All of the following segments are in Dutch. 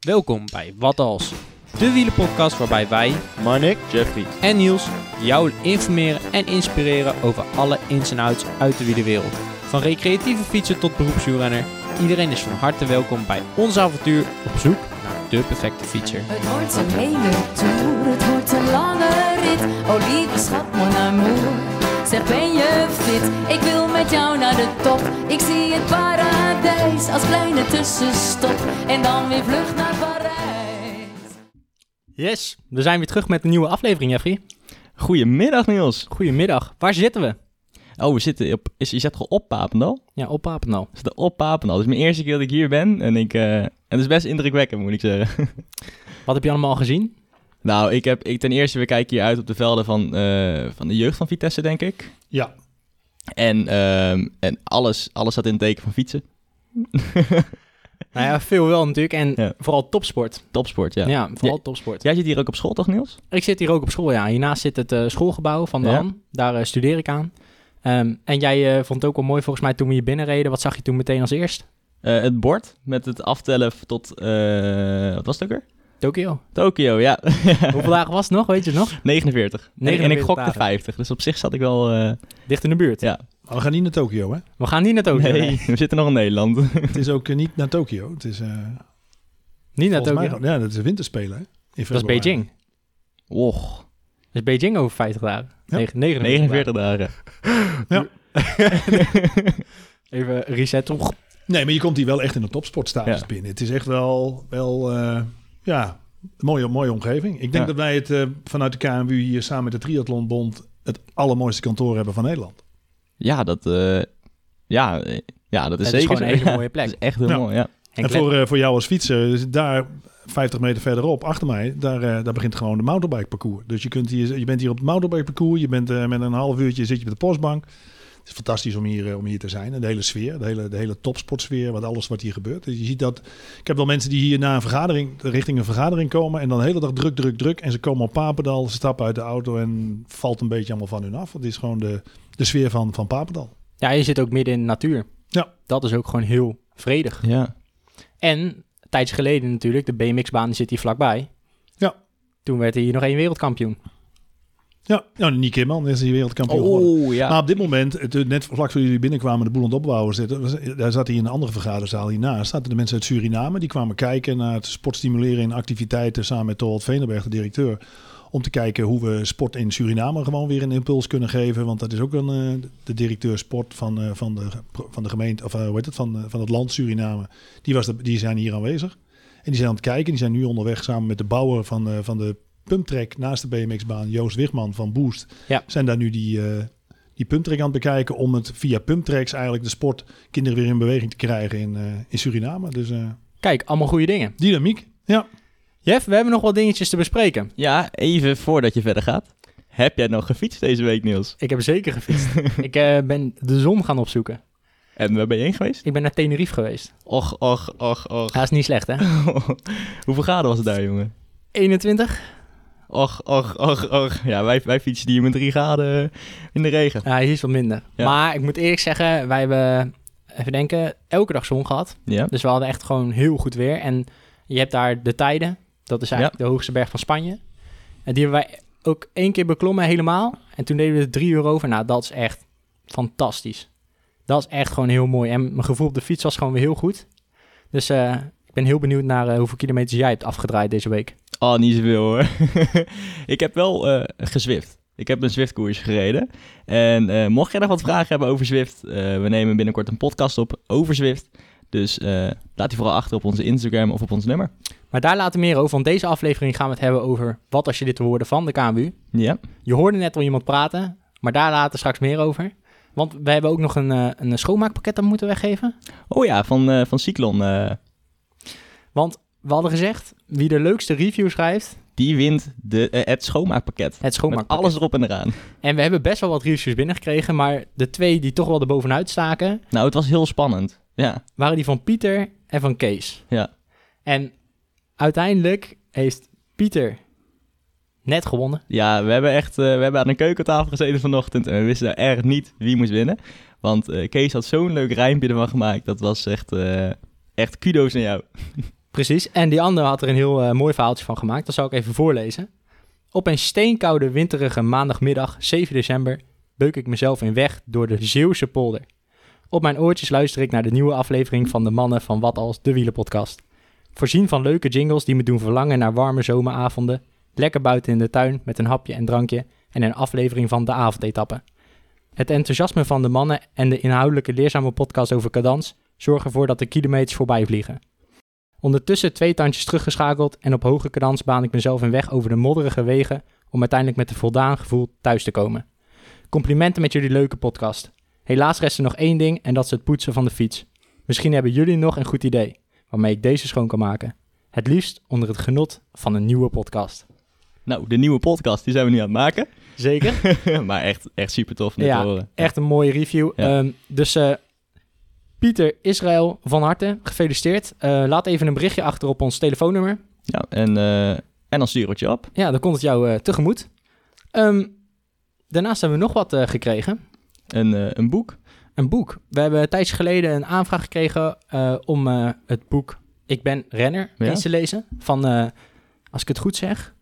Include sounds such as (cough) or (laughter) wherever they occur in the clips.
Welkom bij Wat Als, de wielenpodcast waarbij wij Marnik, Jeffrey. en Niels jou informeren en inspireren over alle ins en outs uit de wielerwereld. Van recreatieve fietser tot beroepswielrenner, iedereen is van harte welkom bij ons avontuur op zoek naar de perfecte fietser. Het wordt een hele tour, het wordt een lange rit. Oh lieve schat, mon amour. Zeg ben je fit? Ik wil met jou naar de top. Ik zie het paradijs als kleine tussenstop. En dan weer vlucht naar Parijs. Yes, we zijn weer terug met een nieuwe aflevering, Jeffrey. Goedemiddag Niels. Goedemiddag, waar zitten we? Oh, we zitten op, is, je zit gewoon op Papendal? Ja, op Papendal. We zitten op Papendal. Het is mijn eerste keer dat ik hier ben en ik, eh, en het is best indrukwekkend moet ik zeggen. (laughs) Wat heb je allemaal al gezien? Nou, ik heb, ik ten eerste, we kijken hier uit op de velden van, eh, van de jeugd van Vitesse denk ik. Ja, En, ehm, en alles, alles staat in het teken van fietsen. (laughs) Nou ja, veel wel natuurlijk en Ja. vooral topsport. Topsport, ja. Ja, vooral topsport. Jij zit hier ook op school toch Niels? Ik zit hier ook op school, ja. Hiernaast zit het eh, schoolgebouw van de Ja. Han. Daar eh, studeer ik aan. Ehm, en jij vond het ook wel mooi volgens mij toen we hier binnenreden. Wat zag je toen meteen als eerst? Het bord met het aftellen tot, wat was het ook weer? Tokio. Tokio, ja. (laughs) Hoeveel dagen was het nog, weet je het nog? 49. En- en ik 49 gokte dagen. 50, dus op zich zat ik wel... eh, Dicht in de buurt. ja, maar we gaan niet naar Tokio, hè? We gaan niet naar Tokio. nee, nee. we zitten nog in Nederland. Het is ook eh, niet naar Tokio. Het is, eh Niet naar mij, Tokio. ja, dat is de winterspelen, hè? In Dat is. Beijing. Och, Dat is Beijing over 50 dagen. Ja. Negen- 49, 49 dagen. dagen. (laughs) Even reset. Oeh. Nee, maar je komt hier wel echt in de topsportstatus Ja. binnen. Het is echt wel, wel eh, ja, een mooie, mooie omgeving. Ik denk Ja. dat wij het eh, vanuit de KNWU hier samen met de Triathlonbond het allermooiste kantoor hebben van Nederland. Ja, dat, eh, ja, eh, ja, dat is Het is zeker gewoon een hele mooie plek. (laughs) Is echt heel Ja. mooi, ja. En En, voor, eh, voor jou als fietser, is daar 50 meter verderop, achter mij, daar, eh, daar begint gewoon de mountainbike parcours. Dus je, kunt hier, je bent hier op het mountainbike parcours, je bent eh, met een half uurtje zit je op de postbank. Het is fantastisch om hier, eh, om hier te zijn. En de hele sfeer, de hele, de hele topsportsfeer, wat alles wat hier gebeurt. Dus je ziet dat, ik heb wel mensen die hier na een vergadering, richting een vergadering komen en dan de hele dag druk, druk, druk. En ze komen op Papendal, ze stappen uit de auto en valt een beetje allemaal van hun af. Het is gewoon de, de sfeer van, van Papendal. Ja, je zit ook midden in de natuur. Ja. Dat is ook gewoon heel vredig. Ja, En tijdje geleden natuurlijk, de BMX-baan zit hier vlakbij. Ja. Toen werd hij hier nog één wereldkampioen. Ja, nou, Nick Kimman is hier wereldkampioen geworden. Oh, ja. Maar op dit moment, het, eh, net vlak voor jullie binnenkwamen, de boel aan het opbouwen zitten. Daar zat hij in een andere vergaderzaal hiernaast. Zaten de mensen uit Suriname. Die kwamen kijken naar het sportstimuleren in activiteiten samen met Torwald Venerberg, de directeur. Om te kijken hoe we sport in Suriname gewoon weer een impuls kunnen geven. Want dat is ook een, eh, de directeur sport van, eh, van, de, van de gemeente, of hoe heet het, van, van het land Suriname. Die, was de, die zijn hier aanwezig. En die zijn aan het kijken. Die zijn nu onderweg samen met de bouwer van, van de pumptrack naast de BMX-baan, Joost Wigman van Boost. Ja. Zijn daar nu die, eh die pumptrack aan het bekijken om het via pumptracks eigenlijk de sport kinderen weer in beweging te krijgen in, eh, in Suriname. Dus eh, Kijk, allemaal goede dingen. dynamiek. Ja. Jeff, we hebben nog wat dingetjes te bespreken. ja, even voordat je verder gaat. Heb jij nog gefietst deze week, Niels? Ik heb zeker gefietst. (laughs) ik eh, ben de zon gaan opzoeken. En waar ben je heen geweest? Ik ben naar Tenerife geweest. Och, och, och, och. Ja, is niet slecht, hè? (laughs) Hoeveel graden was het daar, jongen? 21. Och, och, och, och. Ja, wij, wij fietsen hier met drie graden in de regen. Ja, hier is wat minder. Ja. Maar ik moet eerlijk zeggen, wij hebben, even denken, elke dag zon gehad. Ja? Dus we hadden echt gewoon heel goed weer. En je hebt daar de tijden. Dat is eigenlijk de hoogste berg van Spanje. En die hebben wij ook één keer beklommen helemaal. En toen deden we er drie uur over. Nou, dat is echt fantastisch. Dat is echt gewoon heel mooi. En mijn gevoel op de fiets was gewoon weer heel goed. Dus eh, ik ben heel benieuwd naar eh, hoeveel kilometers jij hebt afgedraaid deze week. Oh, niet zoveel hoor. (laughs) ik heb wel eh gezwift. Ik heb een Zwift-koers gereden. En eh, mocht jij nog wat vragen hebben over Zwift, eh, we nemen binnenkort een podcast op over Zwift. Dus laat die vooral achter op onze Instagram of op ons nummer. Maar daar later meer over. Want deze aflevering gaan we het hebben over wat als je dit hoorde van de KMU. Ja, Je hoorde net al iemand praten, maar daar later straks meer over. Want we hebben ook nog een, een schoonmaakpakket dat we moeten weggeven. Oh ja, van, van Cyclon. Want we hadden gezegd, wie de leukste review schrijft, die wint de, eh, het schoonmaakpakket. het Met schoonmaakpakket. alles erop en eraan. En we hebben best wel wat reviews binnengekregen, maar de twee die toch wel erbovenuit staken, Nou, het was heel spannend. Ja, waren die van Pieter en van Kees. ja. En uiteindelijk heeft Pieter net gewonnen. Ja, we hebben echt eh, we hebben aan een keukentafel gezeten vanochtend en we wisten echt niet wie moest winnen. Want eh, Kees had zo'n leuk rijmpje ervan gemaakt. Dat was echt, echt kudo's naar jou. Precies. En die andere had er een heel eh, mooi verhaaltje van gemaakt. Dat zal ik even voorlezen. Op een steenkoude, winterige maandagmiddag, 7 december, beuk ik mezelf in weg door de Zeeuwse polder. Op mijn oortjes luister ik naar de nieuwe aflevering van de mannen van Wat Als, de Wielenpodcast. Voorzien van leuke jingles die me doen verlangen naar warme zomeravonden, lekker buiten in de tuin met een hapje en drankje en een aflevering van de avondetappe. Het enthousiasme van de mannen en de inhoudelijke leerzame podcast over cadans zorgen ervoor dat de kilometers voorbij vliegen. Ondertussen twee tandjes teruggeschakeld en op hoge cadans baan ik mezelf een weg over de modderige wegen om uiteindelijk met een voldaan gevoel thuis te komen. Complimenten met jullie leuke podcast. Helaas rest er nog één ding en dat is het poetsen van de fiets. Misschien hebben jullie nog een goed idee waarmee ik deze schoon kan maken. Het liefst onder het genot van een nieuwe podcast. Nou, de nieuwe podcast, die zijn we nu aan het maken. Zeker. (laughs) maar echt, echt super tof om ja, te horen. echt een mooie review. Ja. Ehm, dus eh, Pieter Israël van harte, gefeliciteerd. Eh, laat even een berichtje achter op ons telefoonnummer. Ja, en, eh, en dan stuur ik het je op. Ja, dan komt het jou eh, tegemoet. Ehm, daarnaast hebben we nog wat gekregen. Een, een boek. Een boek. We hebben een tijdje geleden een aanvraag gekregen om het boek Ik ben renner Ja. eens te lezen. Van, als ik het goed zeg,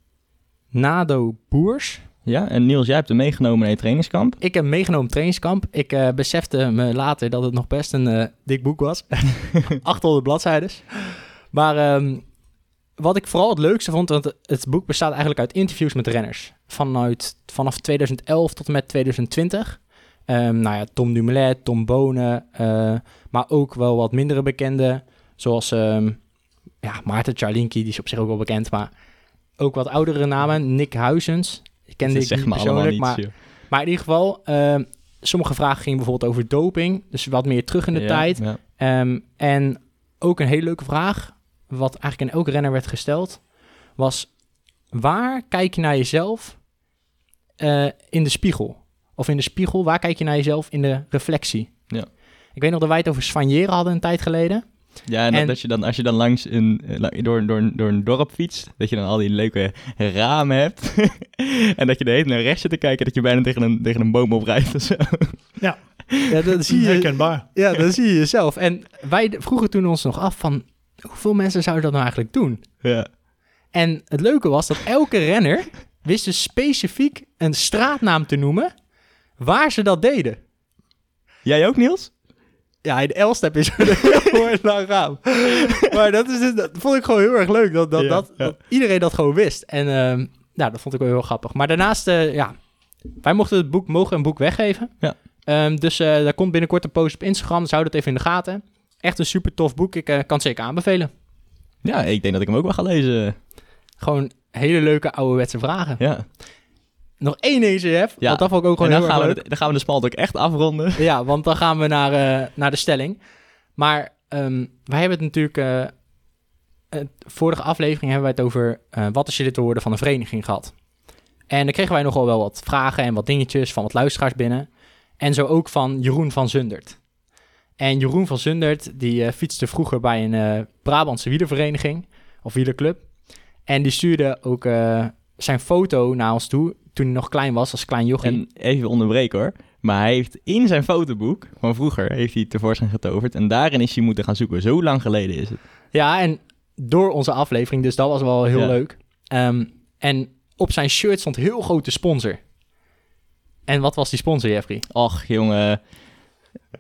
Nado Boers. Ja, en Niels, jij hebt hem meegenomen naar je trainingskamp. Ik heb hem meegenomen trainingskamp. Ik eh, besefte me later dat het nog best een eh, dik boek was. (laughs) 800 bladzijden. Maar ehm, wat ik vooral het leukste vond, want het boek bestaat eigenlijk uit interviews met renners. Vanuit, vanaf 2011 tot en met 2020. Ehm, nou ja, Tom Dumoulin, Tom Bonen, eh, maar ook wel wat mindere bekenden. Zoals ehm, ja, Maarten Charlinki, die is op zich ook wel bekend, maar ook wat oudere namen. Nick Huizens, ik kende ik zeg niet persoonlijk, niets, maar maar in ieder geval, ehm, sommige vragen gingen bijvoorbeeld over doping. Dus wat meer terug in de Ja, tijd. ja. Ehm, en ook een hele leuke vraag, wat eigenlijk in elke renner werd gesteld, was waar kijk je naar jezelf eh, in de spiegel? Of in de spiegel, waar kijk je naar jezelf in de reflectie? Ja. Ik weet nog dat wij het over Svanjeren hadden een tijd geleden. Ja, en, dat- En- dat je dan, als je dan langs een, eh, door, door, door een dorp fietst, dat je dan al die leuke ramen hebt. (laughs) en dat je de hele naar rechts zit te kijken, dat je bijna tegen een, tegen een boom oprijdt of zo. Ja, dat zie (laughs) je, Herkenbaar. ja, (laughs) dat zie je jezelf. En wij vroegen toen ons nog af van, hoeveel mensen zouden dat nou eigenlijk doen? ja. En het leuke was dat elke renner wist dus specifiek een straatnaam te noemen waar ze dat deden. Jij ook, Niels? Ja, in Elstep is er (laughs) heel lang raam. Maar dat, is dus, dat vond ik gewoon heel erg leuk, dat, dat, Ja, dat, ja. dat iedereen dat gewoon wist. En ehm nou, dat vond ik wel heel grappig. Maar daarnaast, eh, ja, wij mochten het boek, mogen een boek weggeven. Ja. Ehm, dus eh, daar komt binnenkort een post op Instagram, dus hou dat even in de gaten. Echt een super tof boek, ik eh, kan het zeker aanbevelen. Ja, ik denk dat ik hem ook wel ga lezen. Gewoon hele leuke ouderwetse vragen. Ja, Nog één Jeff, Ja. want dat vond ik ook en gewoon dan heel gaan, leuk. we de, dan gaan we de smalt ook echt afronden. Ja, want dan gaan we naar, eh, naar de stelling. Maar ehm, wij hebben het natuurlijk... eh vorige aflevering hebben wij het over... eh, wat is je lid worden van een vereniging gehad? En dan kregen wij nogal wel wat vragen en wat dingetjes van wat luisteraars binnen. En zo ook van Jeroen van Zundert. En Jeroen van Zundert, die fietste vroeger bij een Brabantse wielervereniging. Of wielerclub. En die stuurde ook zijn foto naar ons toe... toen hij nog klein was, als klein jochie. En even onderbreken hoor. Maar hij heeft in zijn fotoboek van vroeger, heeft hij tevoorschijn getoverd. En daarin is hij moeten gaan zoeken. Zo lang geleden is het. Ja, en door onze aflevering, dus dat was wel heel Ja. leuk. Ehm, en op zijn shirt stond heel grote sponsor. En wat was die sponsor, Jeffrey? Och, jongen.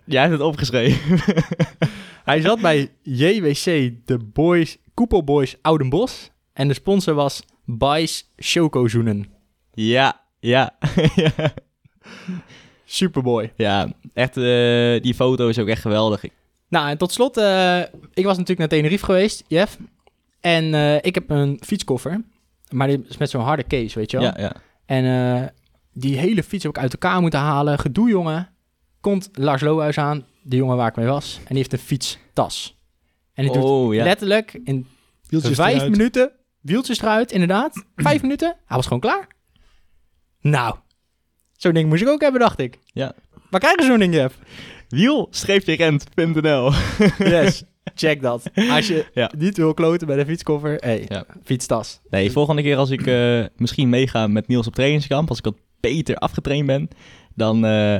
Jij hebt het opgeschreven. (laughs) Hij zat bij JWC, de Boys, Koepel Boys Oudenbos. En de sponsor was Bice Chocozoenen. Ja, ja. (laughs) Superboy. Ja, echt, eh, die foto is ook echt geweldig. Nou, en tot slot, eh, ik was natuurlijk naar Tenerife geweest, Jeff. En eh, ik heb een fietskoffer. Maar die is met zo'n harde case, weet je wel. Ja, ja. En eh, die hele fiets heb ik uit elkaar moeten halen. Gedoe, jongen. Komt Lars Lohuis aan, de jongen waar ik mee was. En die heeft een fietstas. En die doet Oh, ja. letterlijk in Wieltjes vijf eruit. minuten, wieltjes eruit, inderdaad. (clears throat) vijf minuten, hij was gewoon klaar. Nou, zo'n ding moest ik ook hebben, dacht ik. Ja. Waar krijgen zo'n ding, Jeff? Wiel-rent.nl (laughs) Yes, check dat. Als je Ja. niet wil kloten bij de fietskoffer, hey, Ja. fietstas. Nee, volgende keer als ik eh, misschien meega met Niels op trainingskamp, als ik wat beter afgetraind ben, dan, eh,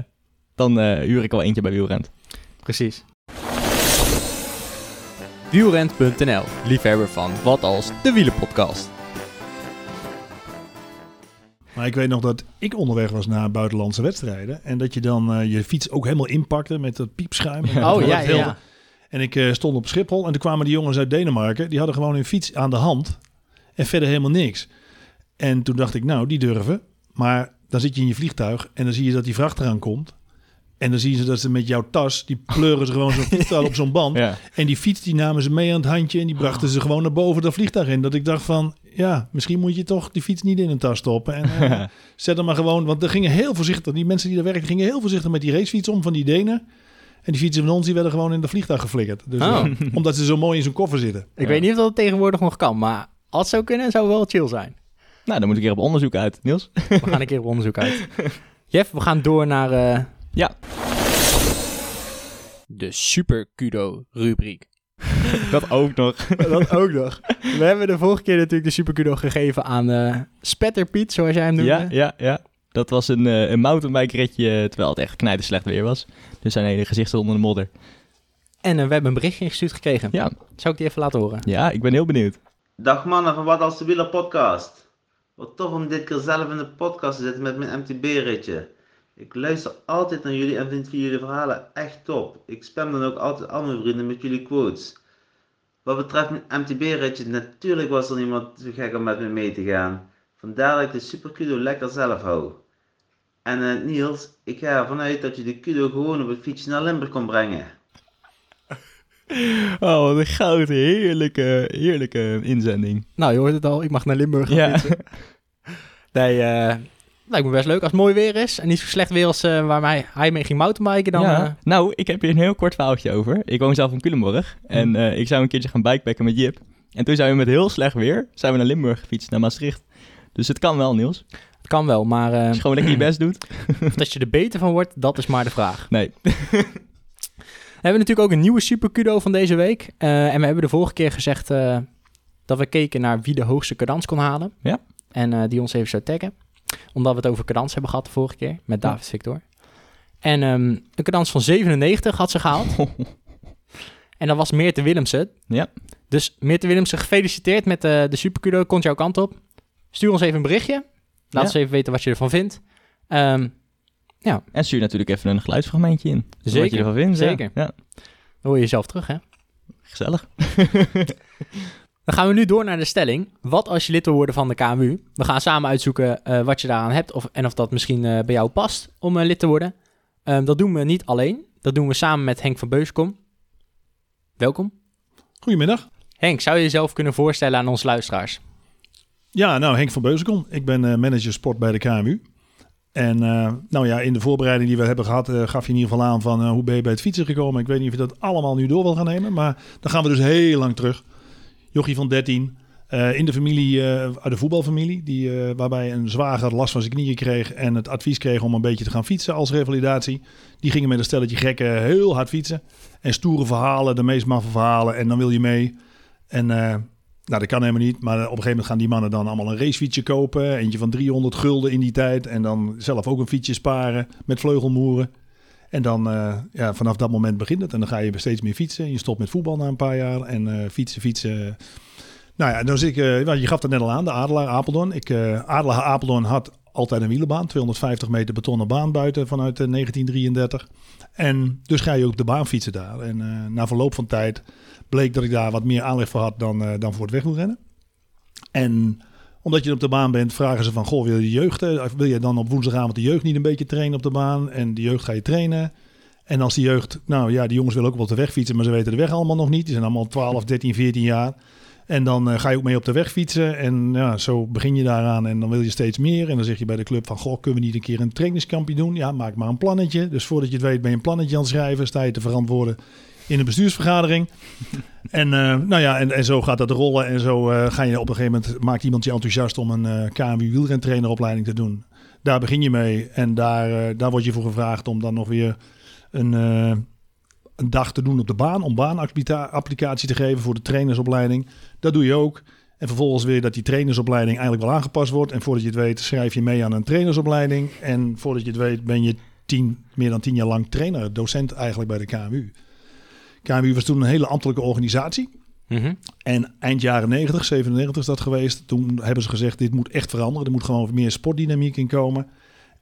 dan eh, huur ik wel eentje bij Wielrent. Precies. Wielrent.nl, liefhebber van Wat Als, de wielenpodcast. Maar ik weet nog dat ik onderweg was naar buitenlandse wedstrijden. En dat je dan eh, je fiets ook helemaal inpakte met dat piepschuim. En (laughs) dat Oh ja, ja. En ik eh, stond op Schiphol en toen kwamen die jongens uit Denemarken. Die hadden gewoon hun fiets aan de hand en verder helemaal niks. En toen dacht ik, nou, die durven. Maar dan zit je in je vliegtuig en dan zie je dat die vracht eraan komt. En dan zien ze dat ze met jouw tas, die pleuren ze gewoon zo'n (laughs) vliegtuig op zo'n band. Ja. En die fiets die namen ze mee aan het handje en die brachten ze gewoon naar boven dat vliegtuig in. Dat ik dacht van, ja, misschien moet je toch die fiets niet in een tas stoppen. En eh, (laughs) zet hem maar gewoon, want er gingen heel voorzichtig, die mensen die daar werken, gingen heel voorzichtig met die racefiets om van die Denen. En die fietsen van ons, die werden gewoon in de vliegtuig geflikkerd. Dus, Oh. eh, (laughs) omdat ze zo mooi in zo'n koffer zitten. Ik weet niet of dat tegenwoordig nog kan, maar als het zou kunnen, zou wel chill zijn. Nou, dan moet ik hier op onderzoek uit, Niels. We gaan een keer op onderzoek uit. (laughs) Jeff, we gaan door naar eh, Ja, de Super Kudo rubriek. (laughs) dat ook nog. (laughs) dat ook nog. We hebben de vorige keer natuurlijk de Super Kudo gegeven aan eh Spetter Piet, zoals jij hem noemde. Ja, ja, ja. Dat was een, eh een mountainbike ritje, terwijl het echt knijter slecht weer was. Dus zijn hele gezichten onder de modder. En eh, we hebben een berichtje ingestuurd gekregen. Ja, Zou ik die even laten horen? ja ik ben heel benieuwd. Dag mannen van Wat als de Wieler podcast. Wat tof om dit keer zelf in de podcast te zitten met mijn MTB-ritje. Ik luister altijd naar jullie en vind jullie verhalen echt top. Ik spam dan ook altijd al mijn vrienden met jullie quotes. Wat betreft mijn MTB-ritje, natuurlijk was er niemand zo gek om met me mee te gaan. Vandaar dat ik de Super Kudo lekker zelf hou. En eh, Niels, ik ga ervan uit dat je de Kudo gewoon op het fietsje naar Limburg kon brengen. (laughs) Oh, wat een goud. Heerlijke, heerlijke inzending. Nou, je hoort het al. Ik mag naar Limburg gaan Ja. fietsen. (laughs) Nee, eh, lijkt me best leuk als het mooi weer is. En niet zo slecht weer als eh, waar mij, hij mee ging mountainbiken. Dan, ja. eh, Nou, ik heb hier een heel kort verhaaltje over. Ik woon zelf in Culemborg. En Hm. eh, ik zou een keertje gaan bikepacken met Jip. En toen zijn we met heel slecht weer zijn we naar Limburg gefietst, naar Maastricht. Dus het kan wel, Niels. het kan wel, maar Als je gewoon lekker je best doet. (clears throat) of dat je er beter van wordt, dat is maar de vraag. Nee. (laughs) We hebben natuurlijk ook een nieuwe Super Kudo van deze week. En we hebben de vorige keer gezegd dat we keken naar wie de hoogste cadans kon halen. Ja. En die ons even zou taggen. Omdat we het over cadans hebben gehad de vorige keer met Ja. David Victor. En ehm, een cadans van 97 had ze gehaald. (laughs) en dat was Meerte Willemsen. Ja. Dus Meerte Willemsen, gefeliciteerd met eh, de Super Kudo. Komt jouw kant op. Stuur ons even een berichtje. Laat Ja. ons even weten wat je ervan vindt. Ehm, En stuur natuurlijk even een geluidsfragmentje in. Wat Zeker, je ervan vindt. ja. zeker. Ja. dan hoor je jezelf terug, hè? Gezellig. (laughs) Dan gaan we nu door naar de stelling. Wat als je lid wil worden van de KMU? We gaan samen uitzoeken eh, wat je daaraan hebt of, en of dat misschien eh, bij jou past om eh, lid te worden. Ehm, dat doen we niet alleen. Dat doen we samen met Henk van Beuskom. Welkom. Goedemiddag. Henk, zou je jezelf kunnen voorstellen aan onze luisteraars? Ja, nou Henk van Beuzenkom. Ik ben manager sport bij de KMU. En nou ja, in de voorbereiding die we hebben gehad, eh, gaf je in ieder geval aan van hoe ben je bij het fietsen gekomen. Ik weet niet of je dat allemaal nu door wil gaan nemen, maar dan gaan we dus heel lang terug. Jochie van 13, eh, in de familie, eh, uit de voetbalfamilie, die, eh, waarbij een zwager last van zijn knieën kreeg en het advies kreeg om een beetje te gaan fietsen als revalidatie. Die gingen met een stelletje gekken heel hard fietsen. En stoere verhalen, de meest maffe verhalen en dan wil je mee. En nou, dat kan helemaal niet. Maar op een gegeven moment gaan die mannen dan allemaal een racefietsje kopen. Eentje van 300 gulden in die tijd. En dan zelf ook een fietsje sparen met vleugelmoeren. En dan, eh, ja, vanaf dat moment begint het. En dan ga je steeds meer fietsen. Je stopt met voetbal na een paar jaar. En eh, fietsen, fietsen. Nou ja, dan zit ik, wel, je gaf het net al aan, de Adelaar Apeldoorn. Ik, Adelaar Apeldoorn had altijd een wielenbaan. 250 meter betonnen baan buiten vanuit eh, 1933. En dus ga je ook de baan fietsen daar. En na verloop van tijd bleek dat ik daar wat meer aanleg voor had dan, dan voor het wegwielrennen. En omdat je op de baan bent, vragen ze van... Goh, wil je jeugd, eh, wil je dan op woensdagavond de jeugd niet een beetje trainen op de baan? En de jeugd ga je trainen. En als die jeugd... Nou ja, die jongens willen ook wel op de weg fietsen, maar ze weten de weg allemaal nog niet. Die zijn allemaal 12, 13, 14 jaar. En dan eh, ga je ook mee op de weg fietsen. En ja, zo begin je daaraan en dan wil je steeds meer. En dan zeg je bij de club van... Goh, kunnen we niet een keer een trainingskampje doen? Ja, maak maar een plannetje. Dus voordat je het weet ben je een plannetje aan het schrijven. Sta je te verantwoorden in een bestuursvergadering. en, eh, nou ja, en, en zo gaat dat rollen. En zo eh, ga je op een gegeven moment... Maakt iemand je enthousiast om een eh KMU wielrentraineropleiding te doen. Daar begin je mee. En daar, daar word je voor gevraagd om dan nog weer een... een dag te doen op de baan om baanapplicatie te geven voor de trainersopleiding. Dat doe je ook. En vervolgens je dat die trainersopleiding eigenlijk wel aangepast wordt. En voordat je het weet schrijf je mee aan een trainersopleiding. En voordat je het weet ben je tien, meer dan tien jaar lang trainer, docent eigenlijk bij de KMU. KMU was toen een hele ambtelijke organisatie. Mhm. En eind jaren 90, 97 is dat geweest. Toen hebben ze gezegd, dit moet echt veranderen. Er moet gewoon meer sportdynamiek in komen.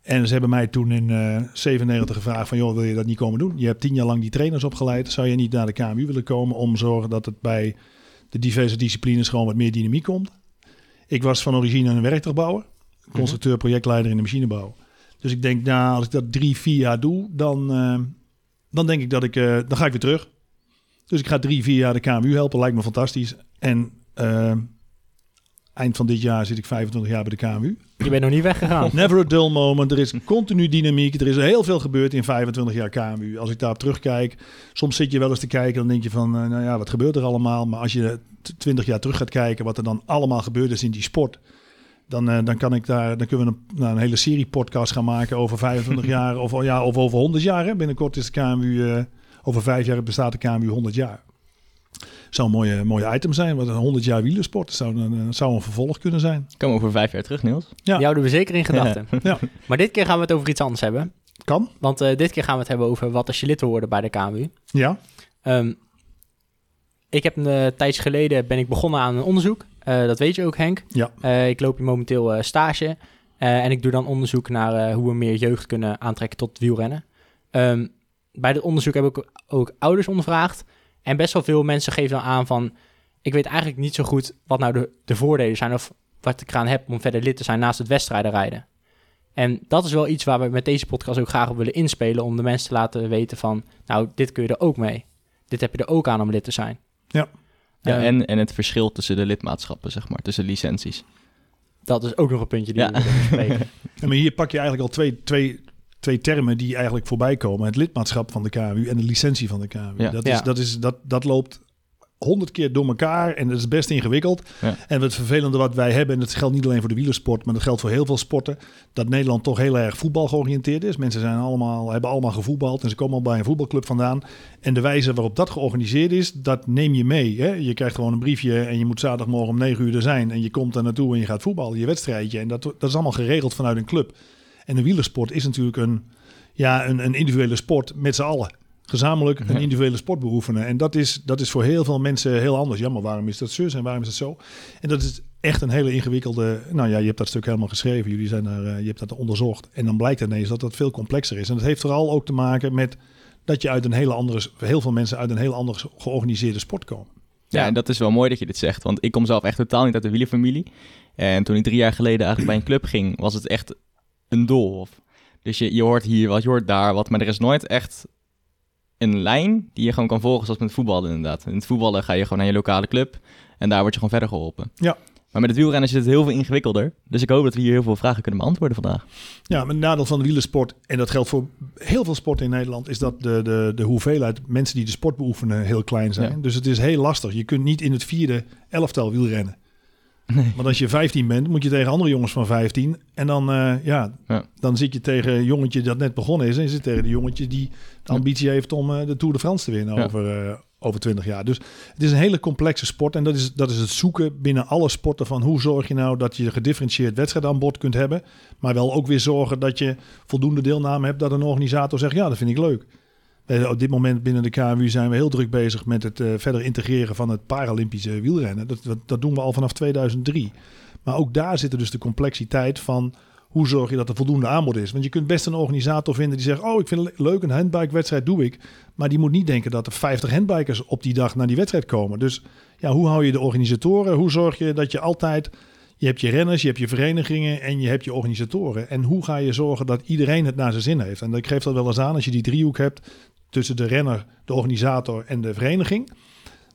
En ze hebben mij toen in eh 97 gevraagd van... joh, wil je dat niet komen doen? Je hebt tien jaar lang die trainers opgeleid. Zou je niet naar de KMU willen komen... om te zorgen dat het bij de diverse disciplines gewoon wat meer dynamiek komt? Ik was van origine een werktuigbouwer. Constructeur, projectleider in de machinebouw. Dus ik denk, nou, als ik dat drie, vier jaar doe... dan, eh, dan denk ik dat ik... eh, dan ga ik weer terug. Dus ik ga drie, vier jaar de KMU helpen. Lijkt me fantastisch. En eh, eind van dit jaar zit ik 25 jaar bij de KMU. Je bent nog niet weggegaan. (laughs) Never a dull moment. Er is continu dynamiek. Er is heel veel gebeurd in 25 jaar KMU. Als ik daarop terugkijk, soms zit je wel eens te kijken, dan denk je van, eh, nou ja, wat gebeurt er allemaal? Maar als je t- 20 jaar terug gaat kijken, wat er dan allemaal gebeurd is in die sport, dan, eh, dan kan ik daar, dan kunnen we een, nou, een hele serie podcast gaan maken over 25 (laughs) jaar of, ja, of over 100 jaar. Hè. Binnenkort is de KMU, eh, over vijf jaar bestaat de KMU 100 jaar. Zou een mooie, mooie item zijn, wat een 100 jaar wielersport. Zou een, een- zou een vervolg kunnen zijn. Komen over vijf jaar terug, Niels. Ja. Die houden we zeker in gedachten. (laughs) Ja. Maar dit keer gaan we het over iets anders hebben. Kan? Want eh, dit keer gaan we het hebben over wat als je lid wil worden bij de KMU. Ja. Ehm, ik heb een uh, tijdje geleden ben ik begonnen aan een onderzoek. Eh, dat weet je ook, Henk. Ja. Eh, ik loop hier momenteel eh, stage. Eh, en ik doe dan onderzoek naar eh, hoe we meer jeugd kunnen aantrekken tot wielrennen. Ehm, bij dit onderzoek heb ik ook, ook ouders ondervraagd. En best wel veel mensen geven dan aan van... ik weet eigenlijk niet zo goed wat nou de, de voordelen zijn... of wat ik eraan heb om verder lid te zijn naast het wedstrijden rijden. En dat is wel iets waar we met deze podcast ook graag op willen inspelen... om de mensen te laten weten van... nou, dit kun je er ook mee. Dit heb je er ook aan om lid te zijn. Ja. Ja, Ehm, en, en het verschil tussen de lidmaatschappen, zeg maar, tussen licenties. Dat is ook nog een puntje die Ja. we willen bespreken. (laughs) Ja, maar hier pak je eigenlijk al twee, twee, twee termen die eigenlijk voorbij komen. Het lidmaatschap van de KMU en de licentie van de KMU. Ja. Dat, Ja. is, dat, is, dat, dat loopt honderd keer door elkaar en dat is best ingewikkeld. Ja. En het vervelende wat wij hebben, en dat geldt niet alleen voor de wielersport, maar dat geldt voor heel veel sporten, dat Nederland toch heel erg voetbal georiënteerd is. Mensen zijn allemaal, hebben allemaal gevoetbald en ze komen al bij een voetbalclub vandaan. En de wijze waarop dat georganiseerd is, dat neem je mee. Hè? Je krijgt gewoon een briefje en je moet zaterdagmorgen om 9 uur er zijn. En je komt daar naartoe en je gaat voetballen, je wedstrijdje. En dat, dat is allemaal geregeld vanuit een club. En de wielersport is natuurlijk een, ja, een, een individuele sport met z'n allen. Gezamenlijk een individuele sport beoefenen. En dat is, dat is voor heel veel mensen heel anders. Ja, maar waarom is dat zus en waarom is dat zo? En dat is echt een hele ingewikkelde... Nou ja, je hebt dat stuk helemaal geschreven. Jullie zijn daar, eh, je hebt dat onderzocht. En dan blijkt ineens dat dat veel complexer is. En dat heeft vooral ook te maken met dat je uit een hele andere... Heel veel mensen uit een heel andere georganiseerde sport komen. Ja, Ja. en dat is wel mooi dat je dit zegt, want ik kom zelf echt totaal niet uit de wielerfamilie. En toen ik drie jaar geleden eigenlijk bij een club ging, was het echt een doolhof. Dus je, je hoort hier wat, je hoort daar wat, maar er is nooit echt een lijn die je gewoon kan volgen, zoals met voetballen inderdaad. In het voetballen ga je gewoon naar je lokale club en daar word je gewoon verder geholpen. Ja. Maar met het wielrennen is het heel veel ingewikkelder. Dus ik hoop dat we hier heel veel vragen kunnen beantwoorden vandaag. Ja, maar het nadeel van de wielersport, en dat geldt voor heel veel sporten in Nederland, is dat de, de, de hoeveelheid mensen die de sport beoefenen heel klein zijn. Ja. Dus het is heel lastig. Je kunt niet in het vierde elftal wielrennen. Want als je 15 bent, moet je tegen andere jongens van 15. En dan, eh, ja, Ja. dan zit je tegen een jongetje dat net begonnen is. En je zit tegen de jongetje die de ambitie heeft om eh, de Tour de France te winnen Ja. over, eh, over 20 jaar. Dus het is een hele complexe sport. En dat is, dat is het zoeken binnen alle sporten van hoe zorg je nou dat je gedifferentieerd wedstrijd aan boord kunt hebben. Maar wel ook weer zorgen dat je voldoende deelname hebt dat een organisator zegt, ja, dat vind ik leuk. Eh, Op dit moment binnen de KMU zijn we heel druk bezig met het eh, verder integreren van het Paralympische wielrennen. Dat, dat, doen we al vanaf 2003. Maar ook daar zit dus de complexiteit van hoe zorg je dat er voldoende aanbod is. Want je kunt best een organisator vinden die zegt, oh ik vind het leuk, een handbike-wedstrijd doe ik. Maar die moet niet denken dat er 50 handbikers op die dag naar die wedstrijd komen. Dus ja, hoe hou je de organisatoren? Hoe zorg je dat je altijd... Je hebt je renners, je hebt je verenigingen en je hebt je organisatoren. En hoe ga je zorgen dat iedereen het naar zijn zin heeft? En ik geef dat wel eens aan als je die driehoek hebt tussen de renner, de organisator en de vereniging.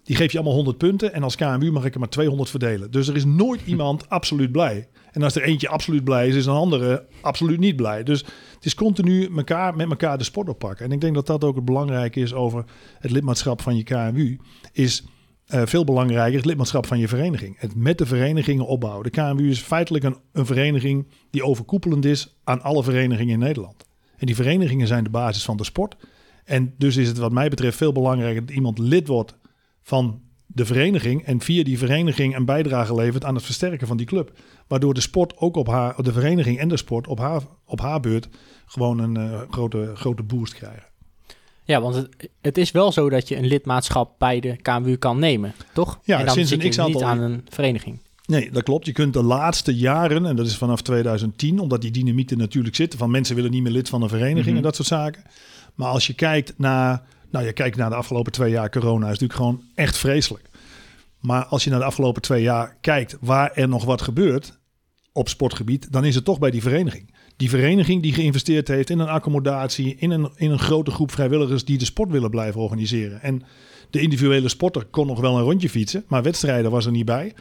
Die geef je allemaal 100 punten en als KMU mag ik er maar 200 verdelen. Dus er is nooit (laughs) iemand absoluut blij. En als er eentje absoluut blij is, is een andere absoluut niet blij. Dus het is continu elkaar, met elkaar de sport oppakken. En ik denk dat dat ook het belangrijke is over het lidmaatschap van je KMU. Is eh, veel belangrijker het lidmaatschap van je vereniging. Het met de verenigingen opbouwen. De KMU is feitelijk een, een vereniging die overkoepelend is aan alle verenigingen in Nederland. En die verenigingen zijn de basis van de sport. En dus is het wat mij betreft veel belangrijker dat iemand lid wordt van de vereniging en via die vereniging een bijdrage levert aan het versterken van die club. Waardoor de sport ook op haar, de vereniging en de sport op haar, op haar beurt gewoon een eh, grote, grote boost krijgen. Ja, want het, het is wel zo dat je een lidmaatschap bij de KMU kan nemen, toch? Ja, en dan sinds zit een x-aantal- niet aan een vereniging. Nee, dat klopt. Je kunt de laatste jaren, en dat is vanaf 2010, omdat die dynamiek er natuurlijk zit, van mensen willen niet meer lid van een vereniging Mhm. en dat soort zaken. Maar als je kijkt naar, nou je kijkt naar de afgelopen twee jaar corona, is natuurlijk gewoon echt vreselijk. Maar als je naar de afgelopen twee jaar kijkt waar er nog wat gebeurt op sportgebied, dan is het toch bij die vereniging. Die vereniging die geïnvesteerd heeft in een accommodatie, in een, in een grote groep vrijwilligers die de sport willen blijven organiseren. En de individuele sporter kon nog wel een rondje fietsen, maar wedstrijden was er niet bij.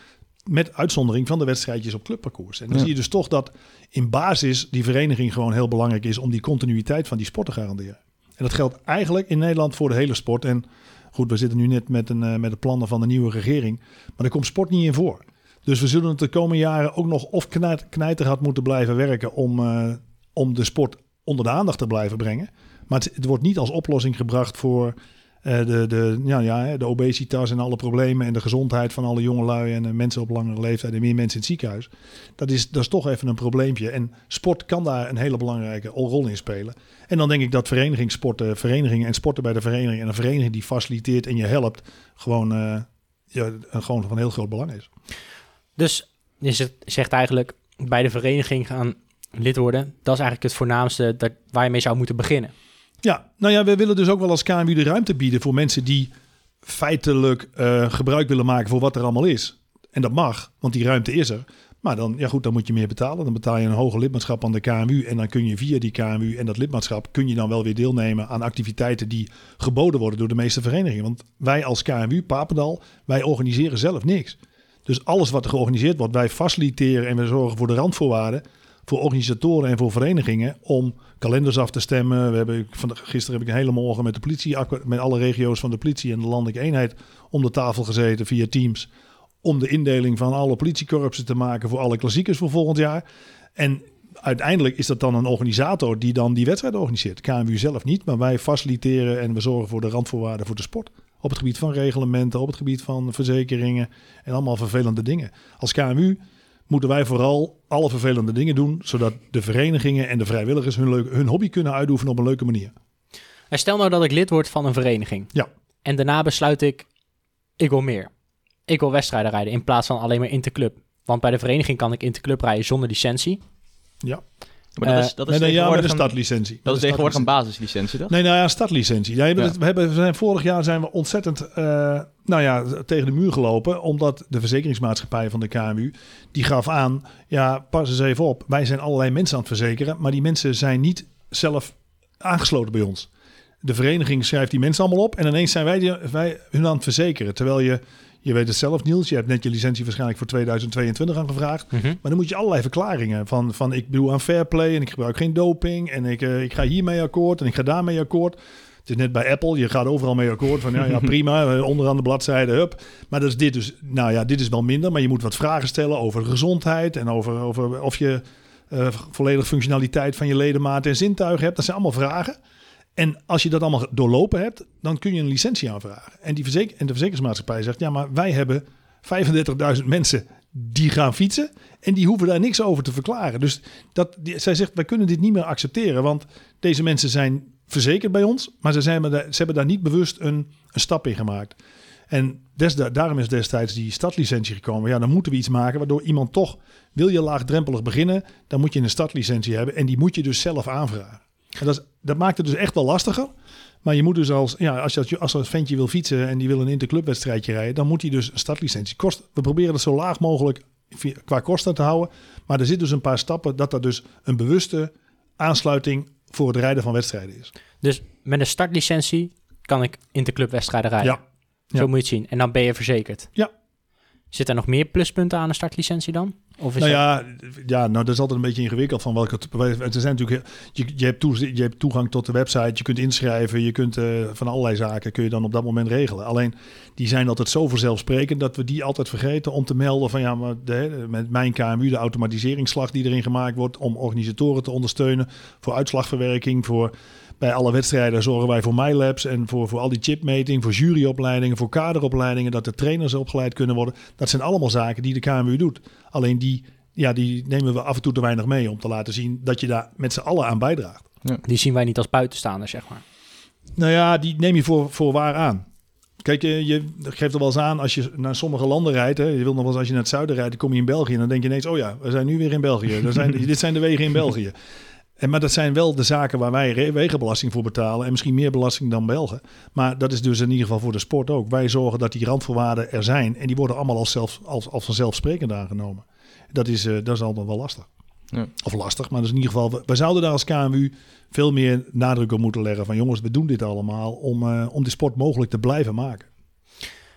Met uitzondering van de wedstrijdjes op clubparcours. En dan Ja. zie je dus toch dat in basis die vereniging gewoon heel belangrijk is om die continuïteit van die sport te garanderen. En dat geldt eigenlijk in Nederland voor de hele sport. En goed, we zitten nu net met, een, eh, met de plannen van de nieuwe regering. Maar daar komt sport niet in voor. Dus we zullen het de komende jaren ook nog of knijt, knijterhard moeten blijven werken om, eh, om de sport onder de aandacht te blijven brengen. Maar het, wordt niet als oplossing gebracht voor de, de, ja, ja, de obesitas en alle problemen en de gezondheid van alle jongelui en eh, mensen op langere leeftijd en meer mensen in het ziekenhuis. Dat is, dat is toch even een probleempje. En sport kan daar een hele belangrijke rol in spelen. En dan denk ik dat verenigingssporten, verenigingen en sporten bij de vereniging en een vereniging die faciliteert en je helpt, gewoon, eh, ja, gewoon van heel groot belang is. Dus je zegt eigenlijk bij de vereniging gaan lid worden. Dat is eigenlijk het voornaamste dat, waar je mee zou moeten beginnen. Ja, nou ja, we willen dus ook wel als KMU de ruimte bieden voor mensen die feitelijk eh, gebruik willen maken voor wat er allemaal is. En dat mag, want die ruimte is er. Maar dan, ja goed, dan moet je meer betalen. Dan betaal je een hoger lidmaatschap aan de KMU. En dan kun je via die KMU en dat lidmaatschap... kun je dan wel weer deelnemen aan activiteiten die geboden worden door de meeste verenigingen. Want wij als KMU, Papendal, wij organiseren zelf niks. Dus alles wat er georganiseerd wordt, wij faciliteren en we zorgen voor de randvoorwaarden voor organisatoren en voor verenigingen om kalenders af te stemmen. We hebben, van, gisteren heb ik een hele morgen met de politie, met alle regio's van de politie en de landelijke eenheid om de tafel gezeten via Teams. Om de indeling van alle politiekorpsen te maken voor alle klassiekers voor volgend jaar. En uiteindelijk is dat dan een organisator die dan die wedstrijd organiseert. KMU zelf niet, maar wij faciliteren en we zorgen voor de randvoorwaarden voor de sport. Op het gebied van reglementen, op het gebied van verzekeringen en allemaal vervelende dingen. Als KMU moeten wij vooral alle vervelende dingen doen, zodat de verenigingen en de vrijwilligers hun, leuk, hun hobby kunnen uitoefenen op een leuke manier. En stel nou dat ik lid word van een vereniging. Ja. En daarna besluit ik, ik wil meer. Ik wil wedstrijden rijden in plaats van alleen maar interclub. Want bij de vereniging kan ik interclub rijden zonder licentie. Ja, Maar dat Eh, is, dat is nee, ja, met een- stadlicentie. Dat is tegenwoordig een basislicentie, toch? Nee, nou ja, stadlicentie. Ja, we hebben, we zijn, vorig jaar zijn we ontzettend eh, nou ja, tegen de muur gelopen. Omdat de verzekeringsmaatschappij van de KMU, die gaf aan... Ja, pas eens even op. Wij zijn allerlei mensen aan het verzekeren. Maar die mensen zijn niet zelf aangesloten bij ons. De vereniging schrijft die mensen allemaal op. En ineens zijn wij, die, wij hun aan het verzekeren. Terwijl je, je weet het zelf Niels, je hebt net je licentie waarschijnlijk voor 2022 aangevraagd. Mhm. Maar dan moet je allerlei verklaringen van, van ik doe aan fair play en ik gebruik geen doping en ik, eh, ik ga hiermee akkoord en ik ga daarmee akkoord. Het is net bij Apple, je gaat overal mee akkoord van ja, ja (laughs) prima, eh, onderaan de bladzijde, hup. Maar dat is dit dus, nou ja, dit is wel minder, maar je moet wat vragen stellen over gezondheid en over, over of je eh volledige functionaliteit van je ledematen en zintuigen hebt. Dat zijn allemaal vragen. En als je dat allemaal doorlopen hebt, dan kun je een licentie aanvragen. En, die verzeker en de verzekeringsmaatschappij zegt, ja, maar wij hebben 35.000 mensen die gaan fietsen en die hoeven daar niks over te verklaren. Dus dat, die, zij zegt, wij kunnen dit niet meer accepteren, want deze mensen zijn verzekerd bij ons, maar ze, zijn, ze hebben daar niet bewust een, een stap in gemaakt. En des, daarom is destijds die stadlicentie gekomen. Ja, dan moeten we iets maken waardoor iemand toch, wil je laagdrempelig beginnen, dan moet je een stadlicentie hebben en die moet je dus zelf aanvragen. En dat, is, dat maakt het dus echt wel lastiger. Maar je moet dus als, ja, als, je, als een ventje wil fietsen en die wil een interclubwedstrijdje rijden, dan moet hij dus een stadlicentie. Kost, we proberen het zo laag mogelijk qua kosten te houden. Maar er zitten dus een paar stappen dat er dus een bewuste aansluiting voor het rijden van wedstrijden is. Dus met een startlicentie kan ik interclubwedstrijden rijden. Ja. Zo Ja. moet je het zien. En dan ben je verzekerd. Ja. Zit er nog meer pluspunten aan een startlicentie dan? Of is Nou dat- ja, ja, nou dat is altijd een beetje ingewikkeld van welke. Er zijn natuurlijk, je, je, hebt toe, je hebt toegang tot de website, je kunt inschrijven, je kunt eh, van allerlei zaken kun je dan op dat moment regelen. Alleen die zijn altijd zo vanzelfsprekend dat we die altijd vergeten om te melden van ja, maar de, met mijn KMU de automatiseringsslag die erin gemaakt wordt om organisatoren te ondersteunen voor uitslagverwerking, voor bij alle wedstrijden zorgen wij voor MyLabs en voor, voor al die chipmeting, voor juryopleidingen, voor kaderopleidingen, dat de trainers opgeleid kunnen worden. Dat zijn allemaal zaken die de KMU doet. Alleen die, ja, die nemen we af en toe te weinig mee om te laten zien dat je daar met z'n allen aan bijdraagt. Die zien wij niet als buitenstaanders, zeg maar. Nou ja, die neem je voor, voor waar aan. Kijk, je, je geeft er wel eens aan als je naar sommige landen rijdt. Hè, je wil nog wel eens als je naar het zuiden rijdt, dan kom je in België. En dan denk je ineens, oh ja, we zijn nu weer in België. Er zijn, (laughs) dit zijn de wegen in België. En, maar dat zijn wel de zaken waar wij wegenbelasting voor betalen. En misschien meer belasting dan Belgen. Maar dat is dus in ieder geval voor de sport ook. Wij zorgen dat die randvoorwaarden er zijn. En die worden allemaal als, zelf, als, als vanzelfsprekend aangenomen. Dat is, uh, dat is altijd wel lastig. Ja. Of lastig, maar dus in ieder geval... We zouden daar als KMU veel meer nadruk op moeten leggen. Van jongens, we doen dit allemaal om, uh, om de sport mogelijk te blijven maken.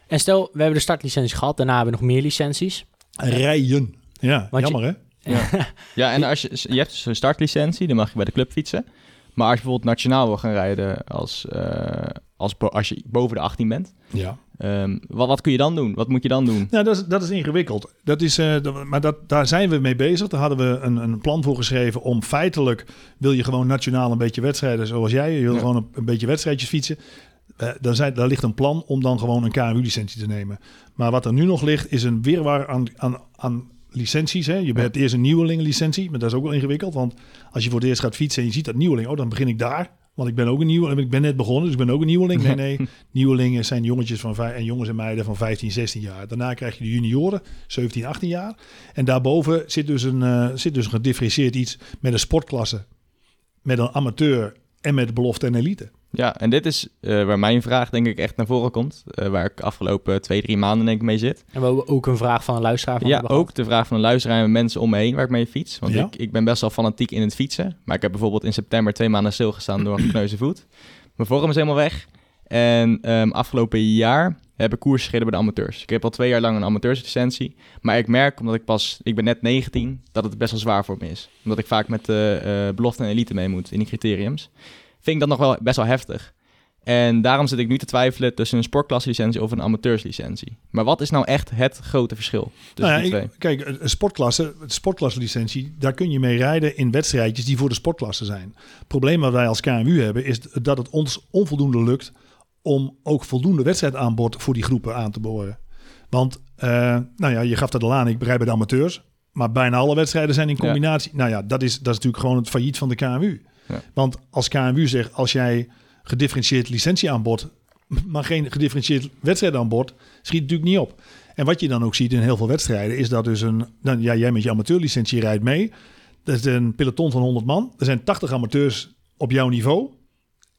En stel, we hebben de startlicentie gehad. Daarna hebben we nog meer licenties. Rijden. Ja, Want jammer hè? Ja, (laughs) ja en als je, je hebt dus een startlicentie, dan mag je bij de club fietsen. Maar als je bijvoorbeeld nationaal wil gaan rijden als, uh, als, als je boven de 18 bent, ja. Um, wat, wat, kun je dan doen? Wat moet je dan doen? Ja, dat is, dat is ingewikkeld. Dat is, uh, dat, maar dat, daar zijn we mee bezig. Daar hadden we een, een plan voor geschreven om feitelijk... wil je gewoon nationaal een beetje wedstrijden zoals jij. Je wil gewoon een, een, beetje wedstrijdjes fietsen. Uh, daar, zijn, daar ligt een plan om dan gewoon een KMU-licentie te nemen. Maar wat er nu nog ligt is een wirwar aan, aan, aan licenties. Hè? Je hebt eerst een nieuwelingenlicentie, maar dat is ook wel ingewikkeld. Want als je voor het eerst gaat fietsen en je ziet dat nieuweling, oh, dan begin ik daar. Want ik ben ook een nieuweling. Ik ben net begonnen, dus ik ben ook een nieuweling. Nee, nee. (laughs) Nieuwelingen zijn jongetjes van en jongens en meiden van 15, 16 jaar. Daarna krijg je de junioren, 17, 18 jaar. En daarboven zit dus een, uh, zit dus een gedifferentieerd iets met een sportklasse, met een amateur en met belofte en elite. Ja, en dit is uh, waar mijn vraag denk ik echt naar voren komt. Uh, waar ik afgelopen twee, drie maanden denk ik mee zit. En we hebben ook een vraag van een luisteraar van Ja, ook de vraag van een luisteraar en mensen om me heen waar ik mee fiets. Want ja? ik, ik ben best wel fanatiek in het fietsen. Maar ik heb bijvoorbeeld in september twee maanden stilgestaan door een gekneusde voet. Mijn vorm is helemaal weg. En um, afgelopen jaar heb ik koers gereden bij de amateurs. Ik heb al twee jaar lang een amateurslicentie. Maar ik merk, omdat ik pas, ik ben net 19, dat het best wel zwaar voor me is. Omdat ik vaak met de uh, belofte en elite mee moet in die criteriums vind ik dat nog wel best wel heftig. En daarom zit ik nu te twijfelen tussen een sportklaslicentie of een amateurslicentie. Maar wat is nou echt het grote verschil tussen nou ja, die twee? kijk, een sportklasse, sportklaslicentie, daar kun je mee rijden in wedstrijdjes die voor de sportklasse zijn. Het probleem wat wij als KMU hebben, is dat het ons onvoldoende lukt om ook voldoende wedstrijdaanbod voor die groepen aan te boren. Want, uh, nou ja, je gaf dat al aan, ik rijd bij de amateurs. Maar bijna alle wedstrijden zijn in combinatie. Nou ja, dat is, dat is natuurlijk gewoon het failliet van de KMU. Want als KMU zegt, als jij gedifferentieerd licentie aanbod, maar geen gedifferentieerd wedstrijd aan schiet het natuurlijk niet op. En wat je dan ook ziet in heel veel wedstrijden, is dat dus een, dan, ja, jij met je amateurlicentie rijdt mee. Dat is een peloton van 100 man. Er zijn 80 amateurs op jouw niveau.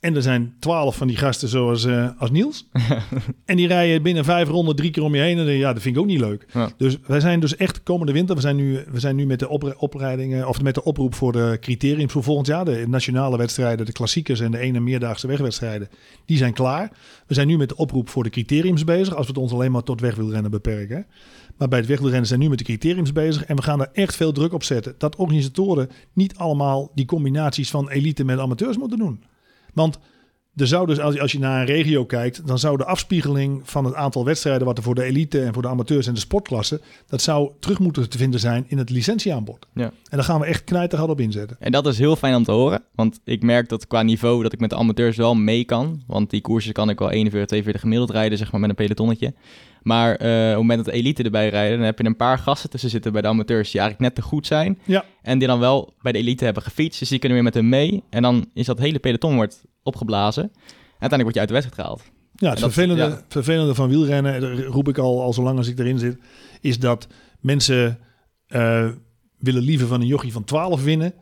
En er zijn twaalf van die gasten zoals uh, als Niels. (laughs) en die rijden binnen vijf ronden drie keer om je heen. En ja, dat vind ik ook niet leuk. Dus wij zijn dus echt komende winter. We zijn nu, we zijn nu met de op, opleidingen of met de oproep voor de criteriums voor volgend jaar. De nationale wedstrijden, de klassiekers en de ene meerdaagse wegwedstrijden. Die zijn klaar. We zijn nu met de oproep voor de criteriums bezig. Als we het ons alleen maar tot wegwielrennen beperken. Maar bij het wegwielrennen zijn nu met de criteriums bezig. En we gaan er echt veel druk op zetten. Dat organisatoren niet allemaal die combinaties van elite met amateurs moeten doen. Want er zou dus, als je, als je naar een regio kijkt, dan zou de afspiegeling van het aantal wedstrijden wat er voor de elite en voor de amateurs en de sportklassen, dat zou terug moeten te vinden zijn in het licentieaanbod. Ja. En daar gaan we echt knijterhard op inzetten. En dat is heel fijn om te horen, want ik merk dat qua niveau dat ik met de amateurs wel mee kan. Want die koersen kan ik wel 41, 42 gemiddeld rijden, zeg maar, met een pelotonnetje. Maar uh, op het moment dat de elite erbij rijden, dan heb je een paar gasten tussen zitten bij de amateurs die eigenlijk net te goed zijn. Ja. En die dan wel bij de elite hebben gefietst. Dus die kunnen weer met hem mee. En dan is dat hele peloton wordt opgeblazen. En uiteindelijk word je uit de wedstrijd gehaald. Ja, het vervelende, vervelende van wielrennen, roep ik al, al zolang als ik erin zit, is dat mensen uh, willen liever van een jochie van 12 winnen,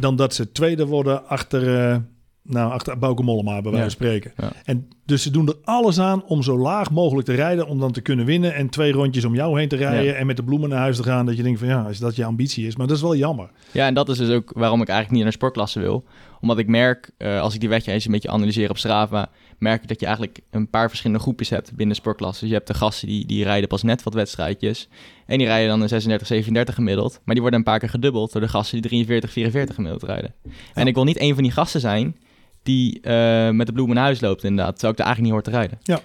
dan dat ze tweede worden achter, uh, nou, achter Bauke Mollema, bij wijze van spreken. En dus ze doen er alles aan om zo laag mogelijk te rijden, om dan te kunnen winnen en twee rondjes om jou heen te rijden en met de bloemen naar huis te gaan. Dat je denkt van ja, als dat je ambitie is. Maar dat is wel jammer. Ja, en dat is dus ook waarom ik eigenlijk niet naar sportklasse wil. Omdat ik merk, uh, als ik die wedstrijd eens een beetje analyseer op Strava, merk ik dat je eigenlijk een paar verschillende groepjes hebt binnen sportklassen. Dus je hebt de gasten die, die rijden pas net wat wedstrijdjes. En die rijden dan een 36, 37 gemiddeld. Maar die worden een paar keer gedubbeld door de gasten die 43, 44 gemiddeld rijden. En ik wil niet een van die gasten zijn die uh, met de bloemen naar huis loopt inderdaad. Terwijl ik er eigenlijk niet hoor te rijden. Ja.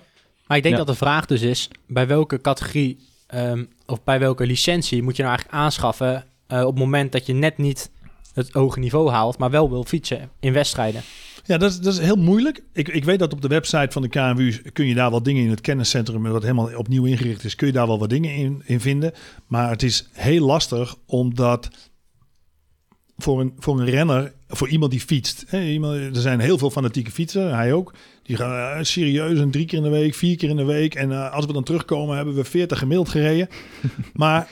Maar ik denk Ja. dat de vraag dus is, bij welke categorie ehm, of bij welke licentie moet je nou eigenlijk aanschaffen eh, op het moment dat je net niet het hoge niveau haalt, maar wel wil fietsen in wedstrijden. Ja, dat is, dat is heel moeilijk. Ik, ik weet dat op de website van de KNWU kun je daar wat dingen in het kenniscentrum, wat helemaal opnieuw ingericht is, kun je daar wel wat dingen in, in vinden. Maar het is heel lastig omdat voor een, voor een renner, voor iemand die fietst. Hè, iemand, er zijn heel veel fanatieke fietsen, hij ook. Die gaan uh, serieus een drie keer in de week, vier keer in de week. En uh, als we dan terugkomen, hebben we 40 gemiddeld gereden. (laughs) maar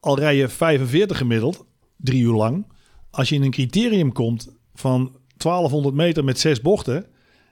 al rij je 45 gemiddeld, drie uur lang. Als je in een criterium komt van 1200 meter met zes bochten,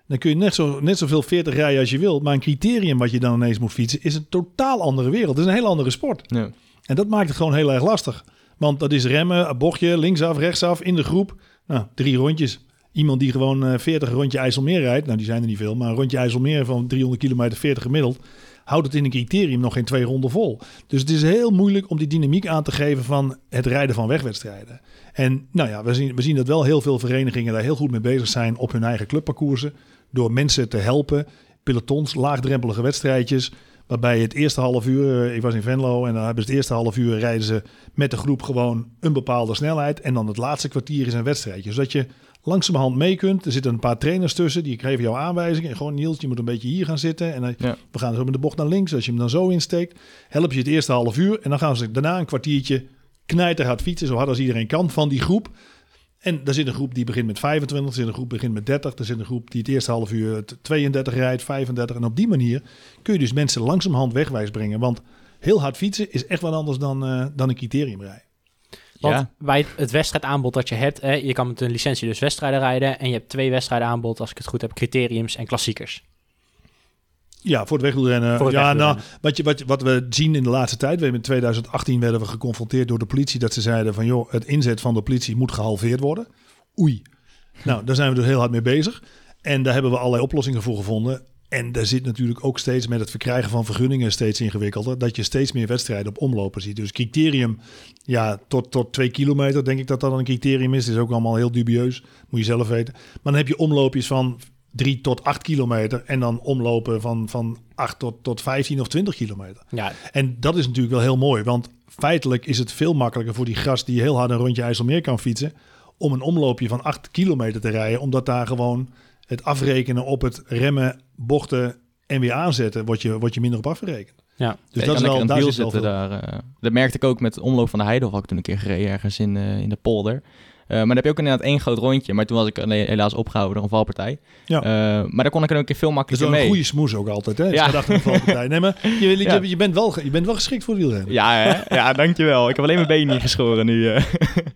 dan kun je net, zo, net zoveel 40 rijden als je wilt. Maar een criterium wat je dan ineens moet fietsen, is een totaal andere wereld. Het is een heel andere sport. Ja. En dat maakt het gewoon heel erg lastig. Want dat is remmen, bochtje, linksaf, rechtsaf, in de groep. Nou, drie rondjes. Iemand die gewoon uh, 40 rondje IJsselmeer rijdt. Nou, die zijn er niet veel. Maar een rondje IJsselmeer van 300 kilometer 40 gemiddeld. Houdt het in een criterium nog geen twee ronden vol. Dus het is heel moeilijk om die dynamiek aan te geven van het rijden van wegwedstrijden. En nou ja, we zien, we zien dat wel heel veel verenigingen daar heel goed mee bezig zijn op hun eigen clubparcoursen. Door mensen te helpen. Pelotons, laagdrempelige wedstrijdjes. Waarbij het eerste half uur, ik was in Venlo en dan hebben ze het eerste half uur rijden ze met de groep gewoon een bepaalde snelheid. En dan het laatste kwartier is een wedstrijdje. Zodat je langzamerhand mee kunt. Er zitten een paar trainers tussen, die geven jou aanwijzingen. En gewoon Niels, je moet een beetje hier gaan zitten. En dan, Ja. we gaan zo met de bocht naar links. Als je hem dan zo insteekt, help je het eerste half uur. En dan gaan ze daarna een kwartiertje knijterhard fietsen, zo hard als iedereen kan, van die groep. En er zit een groep die begint met 25, er zit een groep die begint met 30, er zit een groep die het eerste half uur t- 32 rijdt, 35. En op die manier kun je dus mensen langzamerhand wegwijs brengen. Want heel hard fietsen is echt wat anders dan, eh, dan een criteriumrij. Want Ja. bij het, het wedstrijdaanbod dat je hebt, hè, je kan met een licentie dus wedstrijden rijden. En je hebt twee wedstrijden aanbod, als ik het goed heb, criteriums en klassiekers. Ja, voor het wegwielrennen. Voor het ja, nou, wat, je, wat, wat we zien in de laatste tijd. We in 2018 werden we geconfronteerd door de politie. Dat ze zeiden van joh, het inzet van de politie moet gehalveerd worden. Oei. Nou, daar zijn we dus heel hard mee bezig. En daar hebben we allerlei oplossingen voor gevonden. En daar zit natuurlijk ook steeds met het verkrijgen van vergunningen steeds ingewikkelder. Dat je steeds meer wedstrijden op omlopen ziet. Dus criterium, ja, tot, tot twee kilometer denk ik dat dat een criterium is. Dat is ook allemaal heel dubieus. Moet je zelf weten. Maar dan heb je omloopjes van 3 tot 8 kilometer. En dan omlopen van, van 8 tot, tot 15 of 20 kilometer. Ja, En dat is natuurlijk wel heel mooi. Want feitelijk is het veel makkelijker voor die gast die heel hard een rondje IJsselmeer kan fietsen. Om een omloopje van 8 kilometer te rijden. Omdat daar gewoon het afrekenen op het remmen, bochten en weer aanzetten. Wordt je, wordt je minder op afgerekend. ja. Dus dat is wel, daar zitten daar. eh. dat merkte ik ook met de omloop van de Heidelhof. Had ik toen een keer gereden ergens in, eh, in de polder. Eh, maar dan heb je ook inderdaad één groot rondje. Maar toen was ik alleen- helaas opgehouden door een valpartij. Ja. Eh, maar daar kon ik er ook een keer veel Dat is makkelijker wel een mee. goede smoes ook altijd. Hè? Ja. Ja. Gedachte van valpartij. Nee, maar (laughs) je, je, Ja. je, bent wel, je bent wel geschikt voor wielrennen. Ja, hè? ja, dankjewel. Ik heb alleen mijn been niet geschoren nu. eh.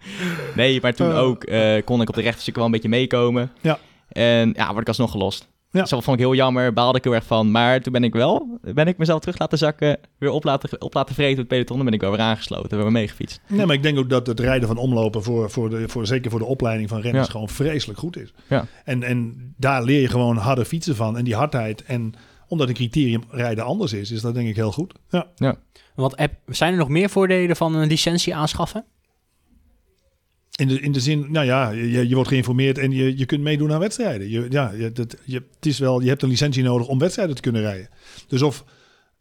(laughs) nee, maar toen Eh. ook eh, kon ik op de rechterstuk wel een beetje meekomen. Ja. En ja, word ik alsnog gelost. Ja. Dus dat vond ik heel jammer, baalde ik heel erg van. Maar toen ben ik wel, ben ik mezelf terug laten zakken, weer op laten, op laten vreten met peloton. Dan ben ik wel weer aangesloten, hebben we meegefietst. Nee, maar ik denk ook dat het rijden van omlopen, voor, voor de, voor, zeker voor de opleiding van renners, Ja. gewoon vreselijk goed is. Ja. En, en daar leer je gewoon harder fietsen van. En die hardheid. En omdat een criterium rijden anders is, is dat denk ik heel goed. Ja. Want heb, zijn er nog meer voordelen van een licentie aanschaffen? In de, in de zin, nou ja, je, je wordt geïnformeerd en je, je kunt meedoen aan wedstrijden. Je, ja, je, dat, je, het is wel, je hebt een licentie nodig om wedstrijden te kunnen rijden. Dus of,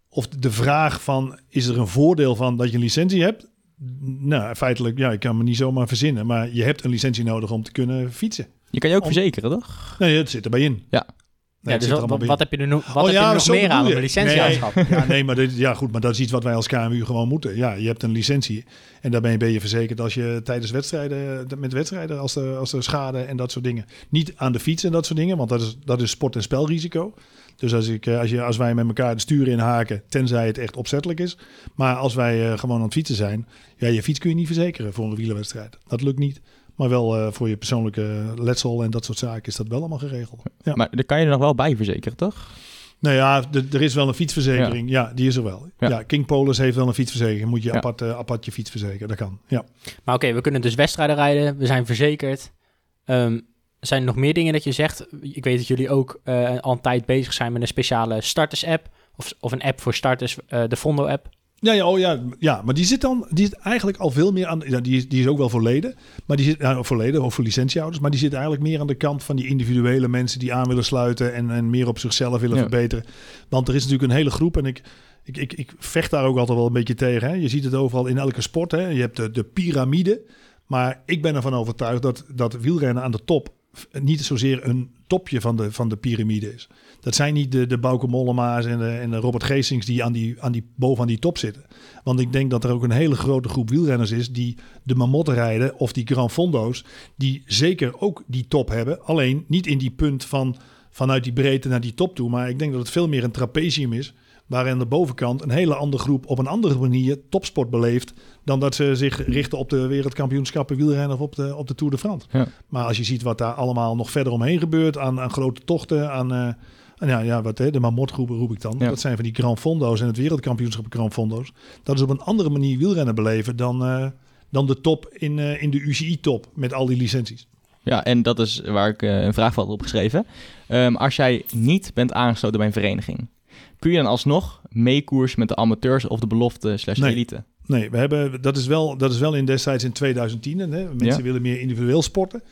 of de vraag van, is er een voordeel van dat je een licentie hebt? Nou, feitelijk, ja, ik kan me niet zomaar verzinnen. Maar je hebt een licentie nodig om te kunnen fietsen. Je kan je ook Om- verzekeren, toch? Nee, het zit erbij in. Ja. Nee, ja, dus wat, wat, heb je er nog, wat Oh heb je er nog meer aan een licentie Nee. Ja, nee, maar dit, ja, goed, maar dat is iets wat wij als KMU gewoon moeten. Ja, je hebt een licentie en daar ben je, ben je verzekerd als je tijdens wedstrijden, met wedstrijden, als er, als er schade en dat soort dingen. Niet aan de fiets en dat soort dingen, want dat is, dat is sport- en spelrisico. Dus als, ik, eh, als, je, als wij met elkaar de sturen inhaken, tenzij het echt opzettelijk is. Maar als wij eh, gewoon aan het fietsen zijn, ja, je fiets kun je niet verzekeren voor een wielerwedstrijd. Dat lukt niet. Maar wel eh, voor je persoonlijke letsel en dat soort zaken is dat wel allemaal geregeld. Ja. Maar daar kan je er nog wel bij verzekeren, toch? Nou ja, er is wel een fietsverzekering. Ja, die is er wel. Ja. Ja, King Polis heeft wel een fietsverzekering. Moet je Ja. apart, eh, apart je fiets verzekeren. Dat kan. Ja. Maar oké, we kunnen dus wedstrijden rijden. We zijn verzekerd. Ehm, zijn er nog meer dingen dat je zegt? Ik weet dat jullie ook eh, al een tijd bezig zijn met een speciale starters-app. Of, of een app voor starters, eh, de Fondo-app. Ja, ja, oh ja, ja, maar die zit dan die zit eigenlijk al veel meer aan. Ja, die, is, die is ook wel voor leden, maar die zit nou, voor leden of voor licentiehouders, maar die zit eigenlijk meer aan de kant van die individuele mensen die aan willen sluiten en, en meer op zichzelf willen Ja. verbeteren. Want er is natuurlijk een hele groep en ik, ik, ik, ik vecht daar ook altijd wel een beetje tegen. Hè. Je ziet het overal in elke sport. Hè. Je hebt de, de piramide, maar ik ben ervan overtuigd dat, dat wielrennen aan de top niet zozeer een topje van de, van de piramide is. Dat zijn niet de, de Bauke Mollema's en de, en de Robert Geesings die, aan die, aan die boven aan die top zitten. Want ik denk dat er ook een hele grote groep wielrenners is die de Mamot rijden of die Grand Fondo's, die zeker ook die top hebben. Alleen niet in die punt van vanuit die breedte naar die top toe. Maar ik denk dat het veel meer een trapezium is waarin aan de bovenkant een hele andere groep op een andere manier topsport beleeft dan dat ze zich richten op de wereldkampioenschappen wielrennen of op de, op de Tour de France. Ja. Maar als je ziet wat daar allemaal nog verder omheen gebeurt aan, aan grote tochten, aan, uh, ja, ja, wat, hè, de mamotgroepen roep ik dan. Ja. Dat zijn van die Grand Fondo's en het wereldkampioenschap Grand Fondo's. Dat is op een andere manier wielrennen beleven dan, uh, dan de top in, uh, in de UCI-top met al die licenties. Ja, en dat is waar ik een vraag had opgeschreven. Um, als jij niet bent aangesloten bij een vereniging, kun je dan alsnog meekoers met de amateurs of de belofte slash nee. elite? Nee, we hebben, dat, is wel, dat is wel in destijds in 2010. Hè? Mensen Ja. willen meer individueel sporten.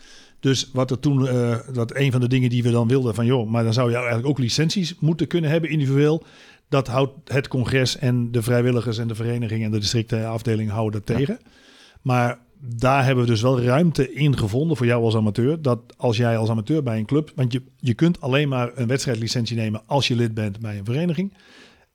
Dus wat er toen, eh, dat een van de dingen die we dan wilden van joh, maar dan zou je eigenlijk ook licenties moeten kunnen hebben individueel. Dat houdt het congres en de vrijwilligers en de vereniging en de districtenafdeling houden dat tegen. Maar daar hebben we dus wel ruimte in gevonden voor jou als amateur. Dat als jij als amateur bij een club, want je, je kunt alleen maar een wedstrijdlicentie nemen als je lid bent bij een vereniging.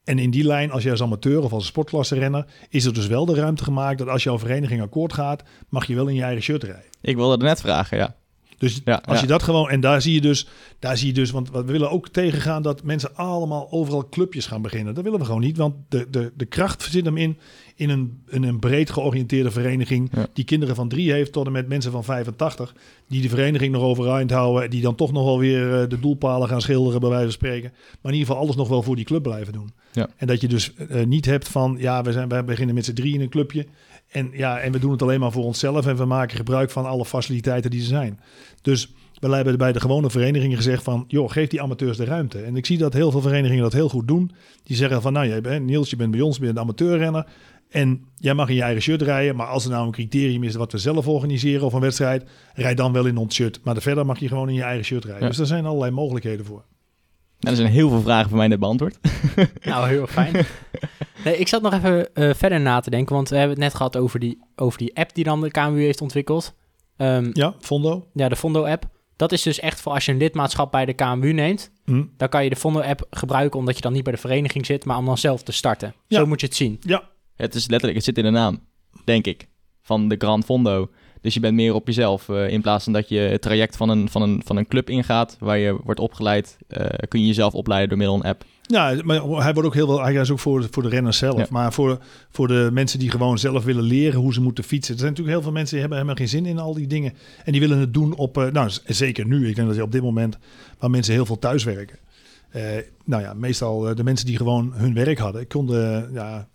En in die lijn, als je als amateur of als sportklasserenner, is er dus wel de ruimte gemaakt dat als jouw vereniging akkoord gaat, mag je wel in je eigen shirt rijden. Ik wilde het net vragen, ja. Dus Ja, als je dat gewoon, en daar zie je dus, daar zie je dus, want we willen ook tegengaan dat mensen allemaal overal clubjes gaan beginnen. Dat willen we gewoon niet, want de, de, de kracht zit hem in, in een, in een breed georiënteerde vereniging die kinderen van drie heeft tot en met mensen van 85, die de vereniging nog overeind houden, die dan toch nog wel weer eh, de doelpalen gaan schilderen bij wijze van spreken. Maar in ieder geval alles nog wel voor die club blijven doen. Ja. En dat je dus eh, niet hebt van, ja, we, zijn, we beginnen met z'n drie in een clubje. En, ja, en we doen het alleen maar voor onszelf en we maken gebruik van alle faciliteiten die er zijn. Dus we hebben bij de gewone verenigingen gezegd van, joh, geef die amateurs de ruimte. En ik zie dat heel veel verenigingen dat heel goed doen. Die zeggen van, nou, jij bent, Niels, je bent bij ons, je bent een amateurrenner. En jij mag in je eigen shirt rijden. Maar als er nou een criterium is wat we zelf organiseren of een wedstrijd, rijd dan wel in ons shirt. Maar verder mag je gewoon in je eigen shirt rijden. Ja. Dus er zijn allerlei mogelijkheden voor. Nou, er zijn heel veel vragen voor mij net beantwoord. Nou, heel fijn. (laughs) nee, ik zat nog even eh, verder na te denken, want we hebben het net gehad over die, over die app die dan de KMU heeft ontwikkeld. Ehm, Ja, Fondo. ja, de Fondo-app. Dat is dus echt voor als je een lidmaatschap bij de KMU neemt. Hm. Dan kan je de Fondo-app gebruiken omdat je dan niet bij de vereniging zit, maar om dan zelf te starten. Ja. Zo moet je het zien. Ja, Het is letterlijk, het zit in de naam, denk ik, van de Grand Fondo. Dus je bent meer op jezelf. eh, in plaats van dat je het traject van een, van, een, van een club ingaat, waar je wordt opgeleid, eh, kun je jezelf opleiden door middel van een app. Ja, maar hij wordt ook heel veel. Hij is ook voor, voor de renners zelf. Ja. Maar voor, voor de mensen die gewoon zelf willen leren hoe ze moeten fietsen. Er zijn natuurlijk heel veel mensen die hebben helemaal geen zin in al die dingen. En die willen het doen op. eh, nou, zeker nu. Ik denk dat je op dit moment waar mensen heel veel thuiswerken. Eh, nou ja, meestal eh, de mensen die gewoon hun werk hadden, konden. ja,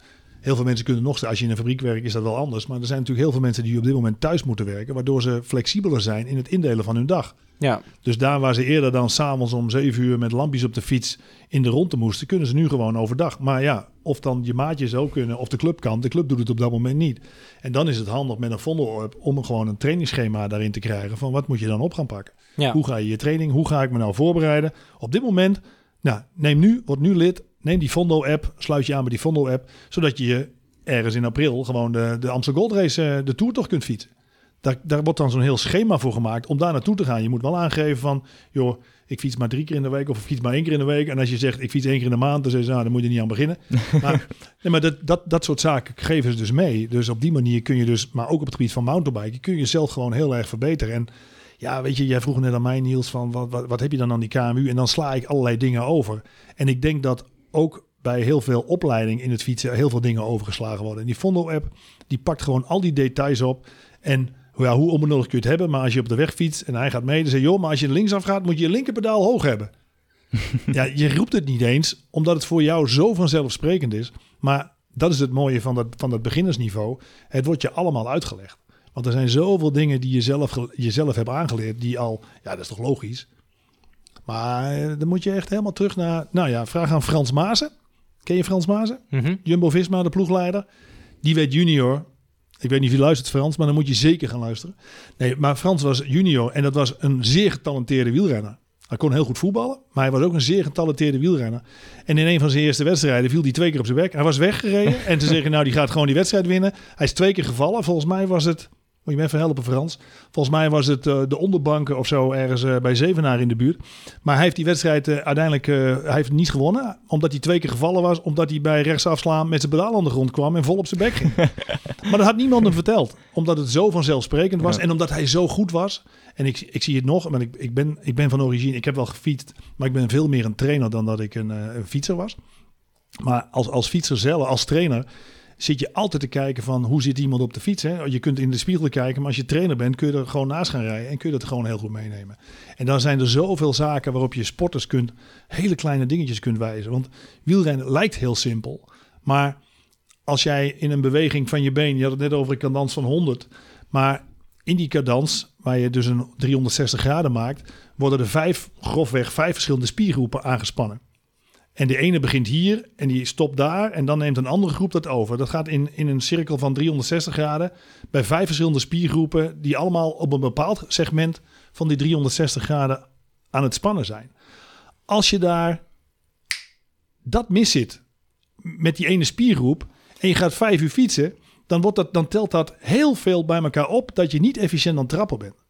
heel veel mensen kunnen nog. Als je in een fabriek werkt, is dat wel anders. Maar er zijn natuurlijk heel veel mensen die op dit moment thuis moeten werken. Waardoor ze flexibeler zijn in het indelen van hun dag. Ja, Dus daar waar ze eerder dan s'avonds om 7 uur met lampjes op de fiets in de ronde moesten, kunnen ze nu gewoon overdag. Maar ja, of dan je maatjes ook kunnen, of de club kan. De club doet het op dat moment niet. En dan is het handig met een Vondel-app om gewoon een trainingsschema daarin te krijgen. Van wat moet je dan op gaan pakken? ja. Hoe ga je je training? Hoe ga ik me nou voorbereiden? Op dit moment, nou, neem nu, word nu lid. Neem die Fondo-app, sluit je aan bij die Fondo-app. Zodat je je ergens in april gewoon de, de Amstel Gold Race, eh, de Tour toch kunt fietsen. Daar, daar wordt dan zo'n heel schema voor gemaakt om daar naartoe te gaan. Je moet wel aangeven van, joh, ik fiets maar drie keer in de week of ik fiets maar één keer in de week. En als je zegt, ik fiets één keer in de maand, dan zeg je, nou, dan moet je niet aan beginnen. (laughs) maar nee, maar dat, dat, dat soort zaken geven ze dus mee. Dus op die manier kun je dus, maar ook op het gebied van mountainbiken, kun je jezelf gewoon heel erg verbeteren. En ja, weet je, jij vroeg net aan mij, Niels, van wat, wat, wat heb je dan aan die KMU? En dan sla ik allerlei dingen over. En ik denk dat ook bij heel veel opleiding in het fietsen heel veel dingen overgeslagen worden. En die Fondo-app, die pakt gewoon al die details op. En ja, hoe onbenodig kun je het hebben, maar als je op de weg fietst en hij gaat mee, dan zeg je, joh, maar als je linksaf gaat, moet je je linkerpedaal hoog hebben. (laughs) ja, je roept het niet eens, omdat het voor jou zo vanzelfsprekend is. Maar dat is het mooie van dat, van dat beginnersniveau. Het wordt je allemaal uitgelegd. Want er zijn zoveel dingen die je zelf, jezelf hebt aangeleerd, die al, ja, dat is toch logisch. Maar dan moet je echt helemaal terug naar, nou ja, vraag aan Frans Mazen. Ken je Frans Mazen? Mhm. Jumbo-Visma, de ploegleider. Die werd junior. Ik weet niet je luistert Frans, maar dan moet je zeker gaan luisteren. Nee, maar Frans was junior en dat was een zeer getalenteerde wielrenner. Hij kon heel goed voetballen, maar hij was ook een zeer getalenteerde wielrenner. En in een van zijn eerste wedstrijden viel hij twee keer op zijn bek. Hij was weggereden en ze zeggen, nou, die gaat gewoon die wedstrijd winnen. Hij is twee keer gevallen. Volgens mij was het Moet je me even helpen, Frans? Volgens mij was het eh, de onderbanken of zo ergens eh, bij Zevenaar in de buurt. Maar hij heeft die wedstrijd eh, uiteindelijk hij heeft niet gewonnen. Omdat hij twee keer gevallen was. Omdat hij bij rechtsafslaan met zijn pedaal aan de grond kwam en vol op zijn bek ging. (laughs) maar dat had niemand hem verteld. Omdat het zo vanzelfsprekend was. En omdat hij zo goed was. En ik, ik zie het nog. Maar ik, ik, ben, ik ben van origine. Ik heb wel gefietst. Maar ik ben veel meer een trainer dan dat ik een, een fietser was. Maar als, als fietser zelf, als trainer zit je altijd te kijken van hoe zit iemand op de fiets. Hè? Je kunt in de spiegel kijken, maar als je trainer bent kun je er gewoon naast gaan rijden en kun je dat gewoon heel goed meenemen. En dan zijn er zoveel zaken waarop je sporters kunt, hele kleine dingetjes kunt wijzen. Want wielrennen lijkt heel simpel, maar als jij in een beweging van je been, je had het net over een cadans van 100, maar in die cadans, waar je dus een 360 graden maakt, worden er vijf, grofweg vijf verschillende spiergroepen aangespannen. En de ene begint hier en die stopt daar. En dan neemt een andere groep dat over. Dat gaat in, in een cirkel van 360 graden. Bij vijf verschillende spiergroepen. Die allemaal op een bepaald segment van die 360 graden aan het spannen zijn. Als je daar dat mis zit met die ene spiergroep. En je gaat vijf uur fietsen. Dan, wordt dat, dan telt dat heel veel bij elkaar op. Dat je niet efficiënt aan het trappen bent.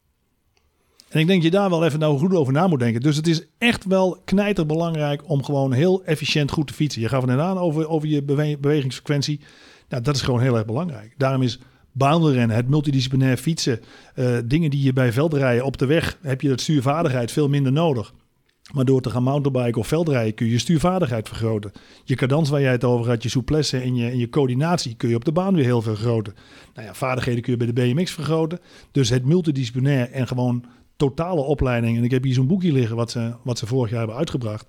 En ik denk je daar wel even nou goed over na moet denken. Dus het is echt wel knijterbelangrijk om gewoon heel efficiënt goed te fietsen. Je gaf het net aan over, over je bewegingsfrequentie. Nou, dat is gewoon heel erg belangrijk. Daarom is baanrennen, het multidisciplinair fietsen, uh, dingen die je bij veldrijden op de weg, heb je dat stuurvaardigheid veel minder nodig. Maar door te gaan mountainbiken of veldrijden kun je je stuurvaardigheid vergroten. Je cadans waar jij het over had, je souplesse en je, en je coördinatie kun je op de baan weer heel veel vergroten. Nou ja, vaardigheden kun je bij de BMX vergroten. Dus het multidisciplinair en gewoon totale opleiding. En ik heb hier zo'n boekje liggen wat ze, wat ze vorig jaar hebben uitgebracht.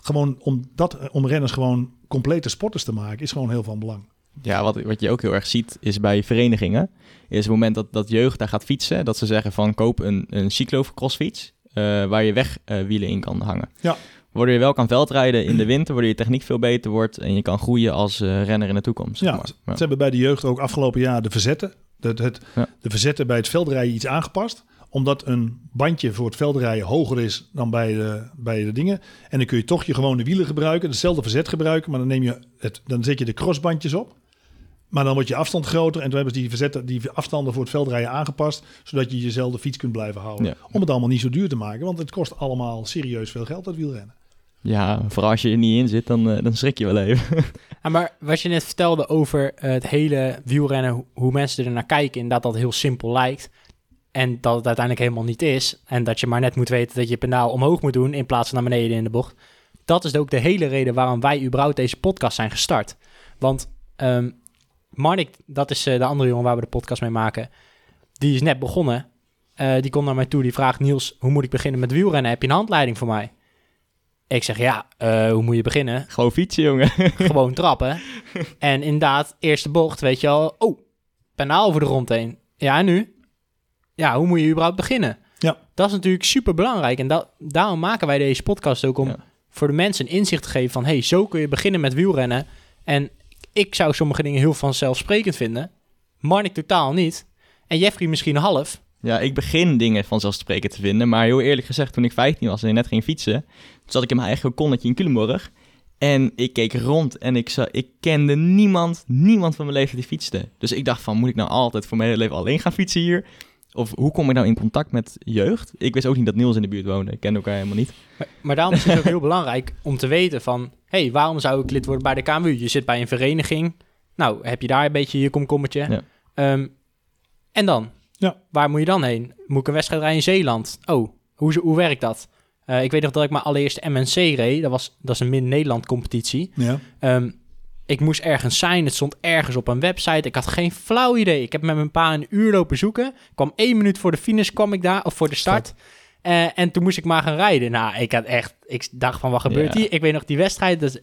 Gewoon om, dat, om renners gewoon complete sporters te maken, is gewoon heel van belang. Ja, wat, wat je ook heel erg ziet is bij verenigingen, is het moment dat, dat jeugd daar gaat fietsen, dat ze zeggen van koop een, een cyclocrossfiets uh, waar je wegwielen uh, in kan hangen. Ja. Waardoor je wel kan veldrijden in de winter, waardoor je techniek veel beter wordt en je kan groeien als uh, renner in de toekomst. Ja, ze hebben bij de jeugd ook afgelopen jaar de verzetten, het, het, ja. de verzetten bij het veldrijden iets aangepast omdat een bandje voor het veldrijden hoger is dan bij de, bij de dingen. En dan kun je toch je gewone wielen gebruiken, hetzelfde verzet gebruiken, maar dan, neem je het, dan zet je de crossbandjes op. Maar dan wordt je afstand groter en toen hebben ze die, verzetten, die afstanden voor het veldrijden aangepast, zodat je jezelfde fiets kunt blijven houden. Om het allemaal niet zo duur te maken, want het kost allemaal serieus veel geld dat wielrennen. Ja, vooral als je er niet in zit, dan, uh, dan schrik je wel even. (laughs) Ja, maar wat je net vertelde over uh, het hele wielrennen, hoe mensen er naar kijken, en dat dat heel simpel lijkt. En dat het uiteindelijk helemaal niet is. En dat je maar net moet weten dat je pedaal omhoog moet doen in plaats van naar beneden in de bocht. Dat is ook de hele reden waarom wij überhaupt deze podcast zijn gestart. Want um, Marnik, dat is uh, de andere jongen waar we de podcast mee maken. Die is net begonnen. Uh, die komt naar mij toe. Die vraagt Niels, hoe moet ik beginnen met wielrennen? Heb je een handleiding voor mij? Ik zeg, ja, uh, hoe moet je beginnen? Gewoon fietsen, jongen. (laughs) Gewoon trappen. en inderdaad, eerste bocht, weet je al. Oh, pedaal over de grond heen. Ja, en nu? Ja, hoe moet je überhaupt beginnen? Ja. Dat is natuurlijk super belangrijk. En dat, daarom maken wij deze podcast ook om voor de mensen een inzicht te geven van... hey, zo kun je beginnen met wielrennen. En ik zou sommige dingen heel vanzelfsprekend vinden. Marnik totaal niet. En Jeffrey misschien half. Ja, ik begin dingen vanzelfsprekend te vinden. Maar heel eerlijk gezegd, toen ik 15 was en net ging fietsen... zat ik in mijn eigen konnetje in Culemborg. En ik keek rond en ik, zag, ik kende niemand, niemand van mijn leven die fietste. Dus ik dacht van, moet ik nou altijd voor mijn hele leven alleen gaan fietsen hier? Of hoe kom ik nou in contact met jeugd? Ik wist ook niet dat Niels in de buurt woonde. Ik kende elkaar helemaal niet. Maar, maar daarom is het ook heel belangrijk om te weten van... hey, waarom zou ik lid worden bij de KMU? Je zit bij een vereniging. Nou, heb je daar een beetje je komkommetje. Ja. Um, en dan? Ja. Waar moet je dan heen? Moet ik een wedstrijd rijden in Zeeland? Oh, hoe, hoe werkt dat? Uh, ik weet nog dat ik mijn allereerste MNC reed. Dat, was, dat is een min-Nederland competitie. Ja. Um, ik moest ergens zijn. Het stond ergens op een website. Ik had geen flauw idee. Ik heb met mijn pa een uur lopen zoeken. Ik kwam één minuut voor de finish kwam ik daar, of voor de start. Uh, en toen moest ik maar gaan rijden. Nou, ik had echt... Ik dacht van, wat gebeurt hier? Ik weet nog die wedstrijd. Dus,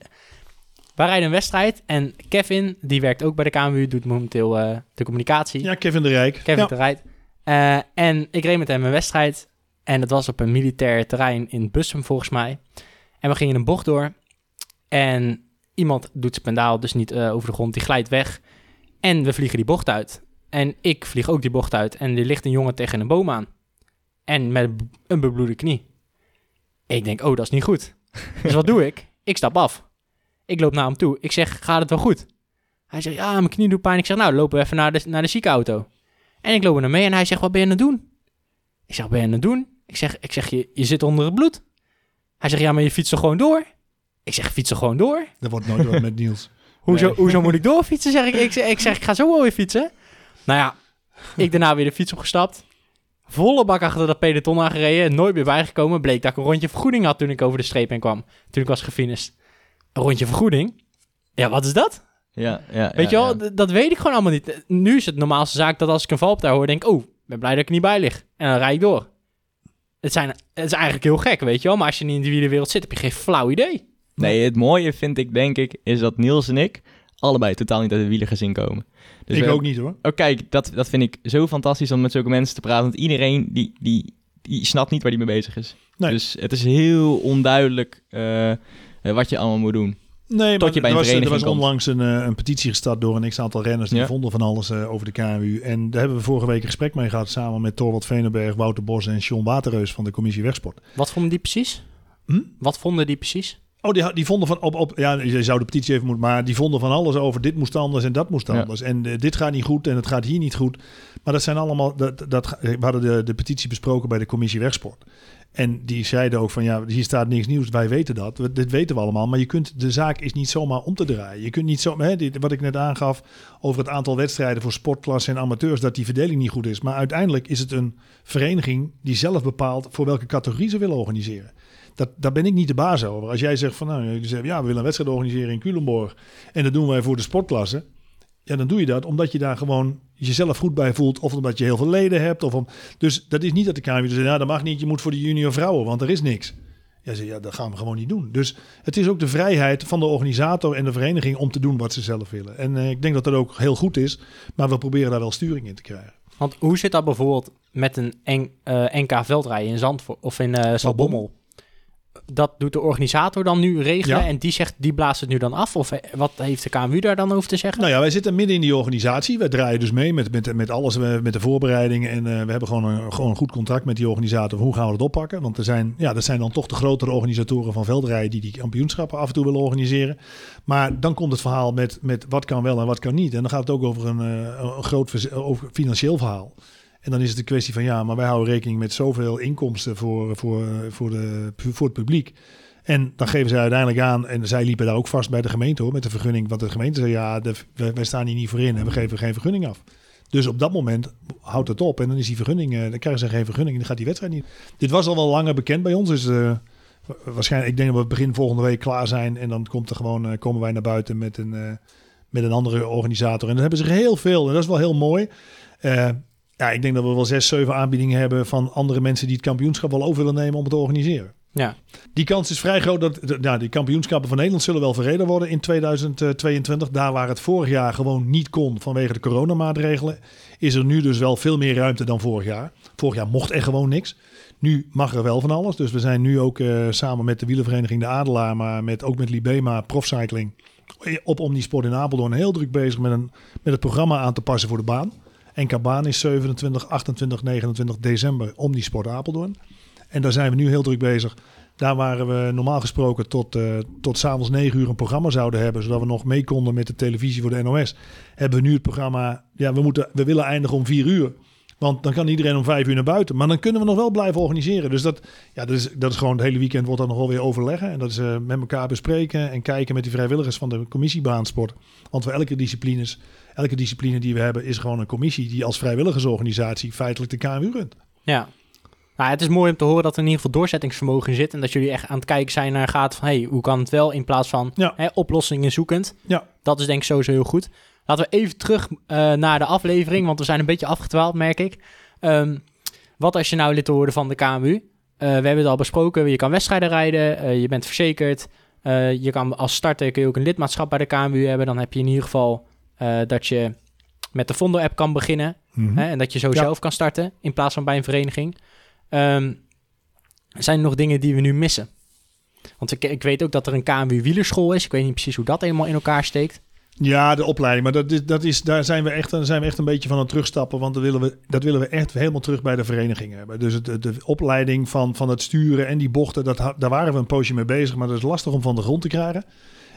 wij rijden een wedstrijd. En Kevin, die werkt ook bij de KMU, doet momenteel uh, de communicatie. Ja, Kevin de Rijk. Kevin ja. de Rijk. Uh, en ik reed met hem een wedstrijd. En dat was op een militair terrein in Bussum, volgens mij. En we gingen een bocht door. En iemand doet zijn pendaal dus niet uh, over de grond, die glijdt weg. En we vliegen die bocht uit. En ik vlieg ook die bocht uit. En er ligt een jongen tegen een boom aan. En met een bebloede knie. Ik denk, oh, dat is niet goed. dus wat doe ik? Ik stap af. Ik loop naar hem toe. Ik zeg, gaat het wel goed? Hij zegt, ja, mijn knie doet pijn. Ik zeg, nou, lopen we even naar de, naar de ziekenauto. En ik loop naar mee en hij zegt, wat ben je aan het doen? Ik zeg, wat ben je aan het doen? Ik zeg, ik zeg je, je zit onder het bloed. Hij zegt, ja, maar je fietst er gewoon door. Ik zeg, fiets er gewoon door. Dat wordt nooit wat met (laughs) Niels. Hoezo, Nee. hoezo moet ik doorfietsen? Zeg ik. Ik, zeg, ik zeg, ik ga zo wel weer fietsen. Nou ja, ik daarna weer de fiets opgestapt. Volle bak achter dat peloton aangereden. Nooit meer bijgekomen. Bleek dat ik een rondje vergoeding had toen ik over de streep heen kwam. Toen ik was gefinished. Een rondje vergoeding? Ja, wat is dat? Ja, ja, Weet ja, je wel, ja. dat weet ik gewoon allemaal niet. Nu is het normaalste zaak dat als ik een valpartij hoor, denk ik... Oh, ben blij dat ik er niet bij lig. En dan rijd ik door. Het, zijn, het is eigenlijk heel gek, weet je wel. Maar als je niet in de wielerwereld zit, heb je geen flauw idee. Nee, het mooie vind ik, denk ik, is dat Niels en ik allebei totaal niet uit het wielergezin komen. Dus ik we- ook niet hoor. Oh, kijk, dat, dat vind ik zo fantastisch om met zulke mensen te praten. Want iedereen die, die, die snapt niet waar die mee bezig is. Nee. Dus het is heel onduidelijk eh, wat je allemaal moet doen. Nee, Tot je bij een er was, er was onlangs een, eh, een petitie gestart door een x-aantal renners. Die Ja. vonden van alles eh, over de KMU. En daar hebben we vorige week een gesprek mee gehad... samen met Torwald Venenberg, Wouter Bos en John Waterreus van de commissie Wegsport. Wat vonden die precies? Hm? Wat vonden die precies? Oh, die, die vonden van op, op ja, je zou de petitie even moeten, maar die vonden van alles over dit moest anders en dat moest Ja. anders. En eh, dit gaat niet goed en het gaat hier niet goed. Maar dat zijn allemaal, dat, dat, we hadden de, de petitie besproken bij de commissie Wegsport. En die zeiden ook van ja, hier staat niks nieuws, wij weten dat. We- Dit weten we allemaal, maar je kunt, de zaak is niet zomaar om te draaien. Je kunt niet zo, hè, dit- wat ik net aangaf over het aantal wedstrijden voor sportklassen en amateurs, dat die verdeling niet goed is. Maar uiteindelijk is het een vereniging die zelf bepaalt voor welke categorie ze willen organiseren. Dat, daar ben ik niet de baas over. Als jij zegt van nou, ja, we willen een wedstrijd organiseren in Culemborg en dat doen wij voor de sportklasse. Ja, dan doe je dat omdat je daar gewoon jezelf goed bij voelt. Of omdat je heel veel leden hebt. Of om, dus dat is niet dat de KNVB zegt, ja, dat mag niet. Je moet voor de junior vrouwen, want er is niks. Ja, ze, ja, dat gaan we gewoon niet doen. Dus het is ook de vrijheid van de organisator en de vereniging om te doen wat ze zelf willen. En eh, ik denk dat dat ook heel goed is. Maar we proberen daar wel sturing in te krijgen. Want hoe zit dat bijvoorbeeld met een N- eh, in Zandvoort of in eh Zaltbommel? Dat doet de organisator dan nu regelen Ja. en die zegt, die blaast het nu dan af? Of eh, wat heeft de KMU daar dan over te zeggen? Nou ja, wij zitten midden in die organisatie. Wij draaien dus mee met, met, met alles, eh, met de voorbereidingen. En eh, we hebben gewoon een, gewoon een goed contract met die organisator. Hoe gaan we het oppakken? Want er zijn, ja, dat zijn dan toch de grotere organisatoren van veldrijden die die kampioenschappen af en toe willen organiseren. Maar dan komt het verhaal met, met wat kan wel en wat kan niet. En dan gaat het ook over een, een groot over financieel verhaal. En dan is het een kwestie van ja, maar wij houden rekening met zoveel inkomsten voor, voor, voor, de, voor het publiek. En dan geven zij uiteindelijk aan, en zij liepen daar ook vast bij de gemeente hoor, met de vergunning. Want de gemeente zei ja, de, wij, staan hier niet voor in en we geven geen vergunning af. Dus op dat moment houdt het op en dan is die vergunning, eh, dan krijgen ze geen vergunning en dan gaat die wedstrijd niet. Dit was al wel langer bekend bij ons, dus eh, wa- waarschijnlijk, ik denk dat we begin volgende week klaar zijn en dan komt er gewoon, eh, komen wij naar buiten met een, met een andere organisator. En dan hebben ze heel veel en dat is wel heel mooi. Ja, ik denk dat we wel zes, zeven aanbiedingen hebben van andere mensen die het kampioenschap wel over willen nemen om het te organiseren. Ja, Die kans is vrij groot dat de- nou, die kampioenschappen van Nederland zullen wel verreden worden in 2022. Daar waar het vorig jaar gewoon niet kon vanwege de coronamaatregelen, is er nu dus wel veel meer ruimte dan vorig jaar. Vorig jaar mocht er gewoon niks. Nu mag er wel van alles. Dus we zijn nu ook eh, samen met de wielervereniging De Adelaar, maar met, ook met Libema Profcycling op Omnisport in Apeldoorn heel druk bezig met, een, met het programma aan te passen voor de baan. NK Baan is 27, 28, 29 december Omnisport Apeldoorn. En daar zijn we nu heel druk bezig. Daar waren we normaal gesproken tot, eh tot s'avonds 9 uur een programma zouden hebben. Zodat we nog mee konden met de televisie voor de NOS. Hebben we nu het programma. Ja, we, moeten, we willen eindigen om 4 uur. Want dan kan iedereen om 5 uur naar buiten. Maar dan kunnen we nog wel blijven organiseren. Dus dat, ja, dat, is, dat is gewoon het hele weekend wordt dan nog wel weer overleggen. En dat is eh, met elkaar bespreken. En kijken met die vrijwilligers van de commissie baansport. Want voor elke disciplines, elke discipline die we hebben, is gewoon een commissie die als vrijwilligersorganisatie feitelijk de KMU runt. ja. Nou, het is mooi om te horen dat er in ieder geval doorzettingsvermogen zit en dat jullie echt aan het kijken zijn naar gaat van, hey, hoe kan het wel in plaats van Ja. hè, oplossingen zoekend. Ja. Dat is denk ik sowieso heel goed. Laten we even terug eh, naar de aflevering, want we zijn een beetje afgetwaald, merk ik. Ehm, wat als je nou lid wordt van de KMU? Eh, we hebben het al besproken, je kan wedstrijden rijden, eh, je bent verzekerd. Je kan als starter kun je ook een lidmaatschap bij de KMU hebben. Dan heb je in ieder geval dat je met de Fondo-app kan beginnen. Mhm. Hè, en dat je zo Ja. zelf kan starten in plaats van bij een vereniging. Ehm, zijn er nog dingen die we nu missen? Want ik, ik weet ook dat er een KMU wielerschool is. Ik weet niet precies hoe dat helemaal in elkaar steekt. Ja, de opleiding. Maar dat is, dat is, daar zijn we, echt, daar zijn we echt een beetje van aan het terugstappen. Want dat willen we, dat willen we echt helemaal terug bij de vereniging hebben. Dus het, de, de opleiding van, van het sturen en die bochten, dat, daar waren we een poosje mee bezig. Maar dat is lastig om van de grond te krijgen.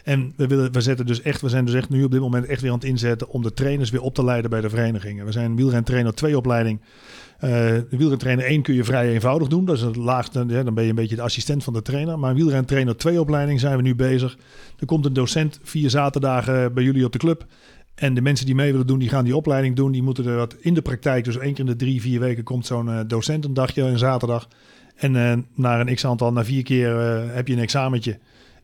En we, willen, we, zetten dus echt, we zijn dus echt nu op dit moment echt weer aan het inzetten om de trainers weer op te leiden bij de verenigingen. We zijn wielrentrainer 2 opleiding. Uh, wielrentrainer 1 kun je vrij eenvoudig doen. Dat is het laagste, dan ben je een beetje de assistent van de trainer. Maar wielrentrainer 2 opleiding zijn we nu bezig. Er komt een docent vier zaterdagen bij jullie op de club. En de mensen die mee willen doen, die gaan die opleiding doen. Die moeten er wat in de praktijk. Dus één keer in de drie, vier weken komt zo'n uh, docent een dagje, een zaterdag. En uh, na een x-aantal, na vier keer heb je een examentje.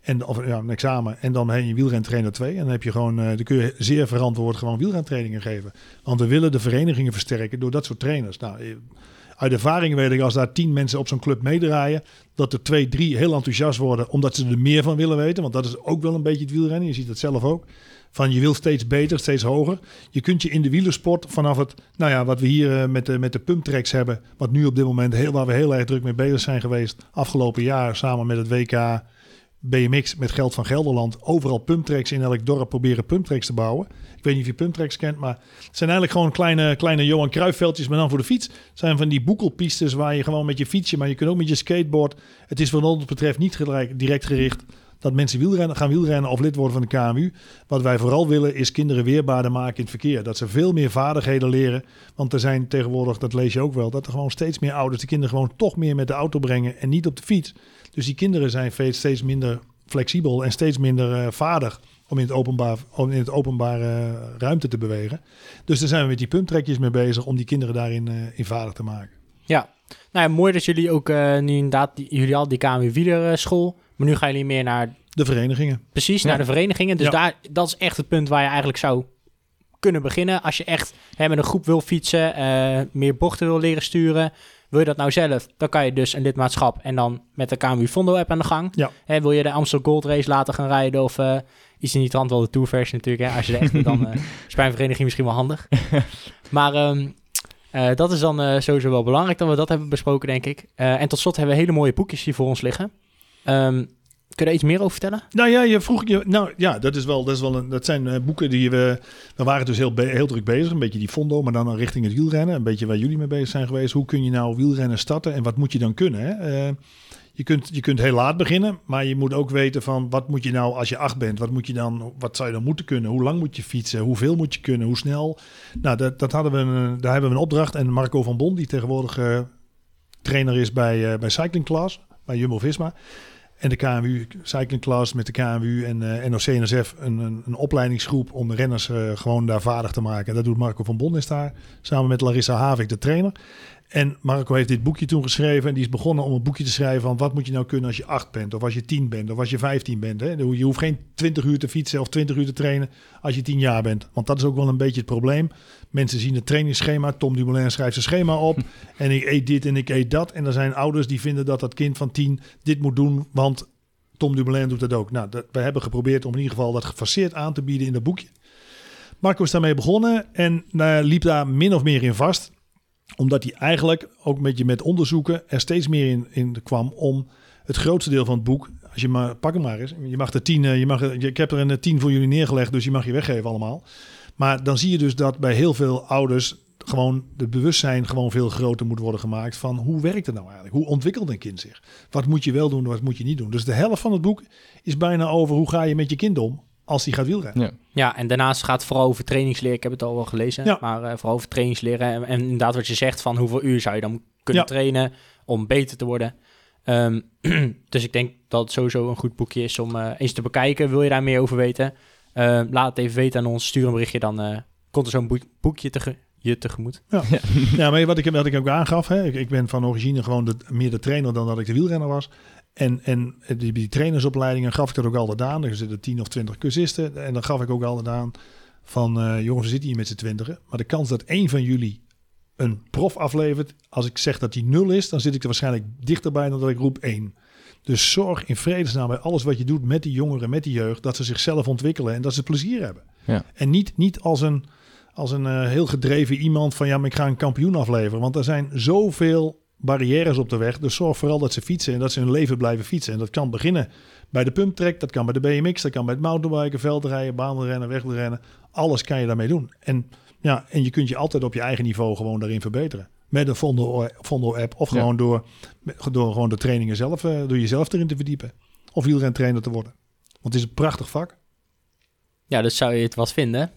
En, of ja, een examen. En dan heb je wielrentrainer 2. En dan heb je gewoon, uh, dan kun je zeer verantwoord gewoon wielrentrainingen geven. Want we willen de verenigingen versterken door dat soort trainers. Nou, eh, uit ervaring weet ik, als daar tien mensen op zo'n club meedraaien, dat er twee, drie heel enthousiast worden, omdat ze er meer van willen weten. Want dat is ook wel een beetje het wielrennen. Je ziet het zelf ook. Van je wil steeds beter, steeds hoger. Je kunt je in de wielersport vanaf het, nou ja, wat we hier uh, met de, met de pumptracks hebben, wat nu op dit moment heel, waar we heel erg druk mee bezig zijn geweest, afgelopen jaar samen met het WK BMX met geld van Gelderland overal pumptracks in elk dorp proberen pumptracks te bouwen. Ik weet niet of je pumptracks kent, maar het zijn eigenlijk gewoon kleine, kleine Johan Cruijffveldjes, maar dan voor de fiets. Het zijn van die boekelpistes waar je gewoon met je fietsje, maar je kunt ook met je skateboard. Het is wat ons betreft niet direct gericht dat mensen gaan wielrennen of lid worden van de KMU. Wat wij vooral willen is kinderen weerbaarder maken in het verkeer. Dat ze veel meer vaardigheden leren. Want er zijn tegenwoordig, dat lees je ook wel, dat er gewoon steeds meer ouders de kinderen gewoon toch meer met de auto brengen en niet op de fiets. Dus die kinderen zijn steeds minder flexibel en steeds minder uh, vaardig om in het openbaar, om in het openbare uh, ruimte te bewegen. Dus daar zijn we met die pumptrekjes mee bezig om die kinderen daarin uh, in vaardig te maken. Ja, nou ja, mooi dat jullie ook nu inderdaad, jullie al die KMU wielerschool, maar nu gaan jullie meer naar... De verenigingen. Precies, naar de verenigingen. Dus daar, dat is echt het punt waar je eigenlijk zou kunnen beginnen. Als je echt hè, met een groep wil fietsen, meer bochten wil leren sturen, wil je dat nou zelf, dan kan je dus een lidmaatschap en dan met de KMU Fondo app aan de gang. Ja. Hè, wil je de Amsterdam Gold Race laten gaan rijden of uh, iets in die trant, wel de tourversie natuurlijk. Hè. Als je er echt dan uh, (laughs) is bij een vereniging misschien wel handig. maar um, uh, dat is dan uh, sowieso wel belangrijk dat we dat hebben besproken, denk ik. Uh, en tot slot hebben we hele mooie boekjes hier voor ons liggen. Um, Kun je er iets meer over vertellen? Nou ja, je vroeg je. Nou ja, dat is wel, dat is wel een, dat zijn uh, boeken die we. We waren dus heel, heel druk bezig. Een beetje die fondo, maar dan richting het wielrennen. Een beetje waar jullie mee bezig zijn geweest. Hoe kun je nou wielrennen starten en wat moet je dan kunnen? Hè? Uh, je kunt, je kunt heel laat beginnen, maar je moet ook weten van wat moet je nou als je acht bent, wat moet je dan, wat zou je dan moeten kunnen? Hoe lang moet je fietsen? Hoeveel moet je kunnen? Hoe snel? Nou, dat, dat hadden we, een, daar hebben we een opdracht. En Marco van Bon, die tegenwoordig uh, trainer is bij, bij Cycling Class, bij Jumbo Visma. En de KMU, Cycling Class met de KMU en uh, NOC-NSF, een, een, een, opleidingsgroep om de renners uh, gewoon daar vaardig te maken. En dat doet Marco van Bon is daar, samen met Larissa Havik, de trainer. En Marco heeft dit boekje toen geschreven en die is begonnen om een boekje te schrijven van wat moet je nou kunnen als je 8 bent, of als je 10 bent, of als je 15 bent. Hè? Je hoeft geen 20 uur te fietsen of 20 uur te trainen als je 10 jaar bent. Want dat is ook wel een beetje het probleem. Mensen zien het trainingsschema, Tom Dumoulin schrijft zijn schema op (laughs) en ik eet dit en ik eet dat. En er zijn ouders die vinden dat dat kind van 10 dit moet doen, want Tom Dumoulin doet dat ook. Nou, dat, we hebben geprobeerd om in ieder geval dat gefaseerd aan te bieden in dat boekje. Marco is daarmee begonnen en uh, liep daar min of meer in vast omdat hij eigenlijk ook met je met onderzoeken er steeds meer in, in kwam om het grootste deel van het boek, als je maar pak hem maar eens, je mag er tien, je mag, ik heb er een tien voor jullie neergelegd, dus je mag je weggeven allemaal. Maar dan zie je dus dat bij heel veel ouders gewoon het bewustzijn gewoon veel groter moet worden gemaakt van hoe werkt het nou eigenlijk? Hoe ontwikkelt een kind zich? Wat moet je wel doen, wat moet je niet doen? Dus de helft van het boek is bijna over hoe ga je met je kind om als hij gaat wielrennen. Ja. ja, en daarnaast gaat het vooral over trainingsleer. Ik heb het al wel gelezen, ja. maar uh, vooral over trainingsleren. En, en, inderdaad wat je zegt van hoeveel uur zou je dan kunnen ja. trainen om beter te worden. Um, (clears throat) dus ik denk dat het sowieso een goed boekje is om uh, eens te bekijken. Wil je daar meer over weten? Uh, laat het even weten aan ons. Stuur een berichtje, dan komt er zo'n boek, boekje te je tegemoet. (laughs) Ja, ja. maar wat ik, wat ik ook aangaf, hè, ik, ik ben van origine gewoon de, meer de trainer dan dat ik de wielrenner was. En, en die, die trainersopleidingen gaf ik dat ook altijd aan. Er zitten 10 of 20 cursisten. En dan gaf ik ook altijd aan van uh, jongens, we zitten hier met z'n twintigen. Maar de kans dat één van jullie een prof aflevert, als ik zeg dat die nul is, dan zit ik er waarschijnlijk dichterbij dan dat ik roep één. Dus zorg in vredesnaam bij alles wat je doet met die jongeren, met die jeugd, dat ze zichzelf ontwikkelen en dat ze plezier hebben. Ja. En niet, niet als een, als een uh, heel gedreven iemand van ja, maar ik ga een kampioen afleveren. Want er zijn zoveel barrières op de weg. Dus zorg vooral dat ze fietsen en dat ze hun leven blijven fietsen. En dat kan beginnen bij de pumptrack, dat kan bij de BMX, dat kan bij het mountainbiken, veldrijden, baanrennen, wegrennen. Alles kan je daarmee doen. En, ja, en je kunt je altijd op je eigen niveau gewoon daarin verbeteren. Met een Fondo-app of gewoon ja. door, door gewoon de trainingen zelf, door jezelf erin te verdiepen. Of wielrentrainer te worden. Want het is een prachtig vak. Ja, dus zou je het wat vinden?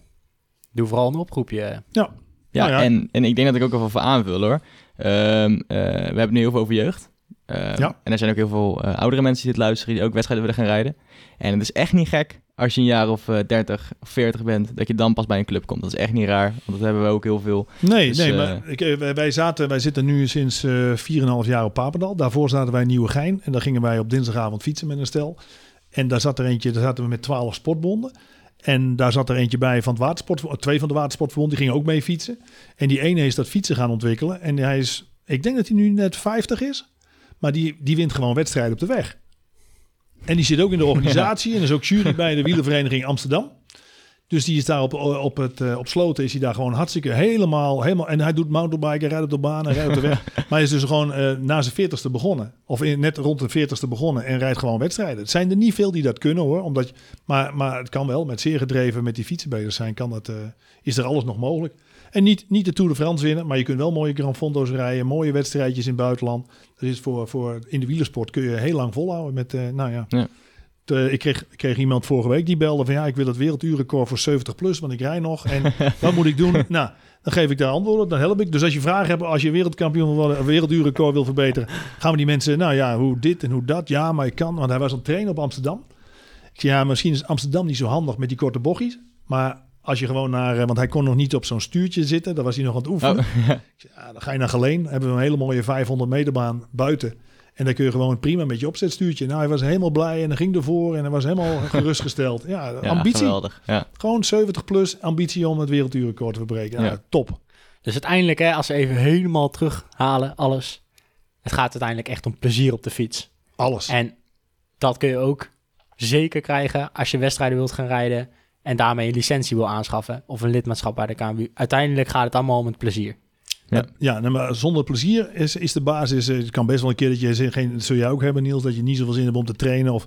Doe vooral een oproepje. Ja, Ja, Nou ja. En, en ik denk dat ik ook wel even aanvul hoor. Ehm, eh, we hebben nu heel veel over jeugd. Ehm, Ja. En er zijn ook heel veel eh, oudere mensen die dit luisteren, die ook wedstrijden willen gaan rijden. En het is echt niet gek als je een jaar of eh, 30 of 40 bent, dat je dan pas bij een club komt. Dat is echt niet raar, want dat hebben we ook heel veel. Nee, Dus, nee eh, maar ik, eh, wij, zaten, wij zitten nu sinds eh 4,5 jaar op Papendal. Daarvoor zaten wij in Nieuwegein. En daar gingen wij op dinsdagavond fietsen met een stel. En daar zat er eentje, daar zaten we met 12 sportbonden. En daar zat er eentje bij van het watersport, twee van de watersportverbond, die gingen ook mee fietsen. En die ene is dat fietsen gaan ontwikkelen. En hij is, ik denk dat hij nu net 50 is. Maar die, die wint gewoon wedstrijden op de weg. En die zit ook in de (laughs) organisatie en is ook jury bij de wielervereniging Amsterdam. Dus die is daar op, op, het, eh, op sloten, is hij daar gewoon hartstikke helemaal, helemaal... En hij doet mountainbiken, rijdt op de baan en rijdt op de weg. (laughs) maar hij is dus gewoon eh, na zijn veertigste begonnen. Of in, net rond de veertigste begonnen en rijdt gewoon wedstrijden. Het zijn er niet veel die dat kunnen hoor. Omdat je, maar, maar het kan wel, met zeer gedreven met die fietsen bezig zijn, kan dat, eh, is er alles nog mogelijk. En niet, niet de Tour de France winnen, maar je kunt wel mooie Grand Fondo's rijden. Mooie wedstrijdjes in het buitenland. Dat is voor, voor, in de wielersport kun je heel lang volhouden met, nou ja... Ja. De- ik, kreeg, ik kreeg iemand vorige week die belde van ja, ik wil het werelduurrecord voor 70 plus, want ik rij nog. En (laughs) wat moet ik doen? Nou, dan geef ik daar antwoorden, dan help ik. Dus als je vragen hebt, als je wereldkampioen wil worden, werelduurrecord wil verbeteren, gaan we die mensen, nou ja, hoe dit en hoe dat. Ja, maar ik kan, want hij was aan het trainen op Amsterdam. Ik zei, ja, misschien is Amsterdam niet zo handig met die korte bochtjes. Maar als je gewoon naar, eh, want hij kon nog niet op zo'n stuurtje zitten, daar was hij nog aan het oefenen. Oh, (laughs) ja, dan ga je naar Geleen, hebben we een hele mooie 500 meter baan buiten. En dan kun je gewoon prima met je opzetstuurtje. Nou, hij was helemaal blij en hij ging ervoor en hij was helemaal (laughs) gerustgesteld. Ja, ja, ambitie. geweldig. Ja. Gewoon 70 plus ambitie om het werelduurrecord te verbreken. Ja, Ja. top. Dus uiteindelijk, hè, als we even helemaal terughalen, alles. Het gaat uiteindelijk echt om plezier op de fiets. Alles. En dat kun je ook zeker krijgen als je wedstrijden wilt gaan rijden en daarmee een licentie wil aanschaffen of een lidmaatschap bij de KMU. Uiteindelijk gaat het allemaal om het plezier. Ja, nou, maar zonder plezier is, is de basis. eh, Het kan best wel een keer dat je zin- geen, dat zul jij ook hebben, Niels, dat je niet zoveel zin hebt om te trainen. Of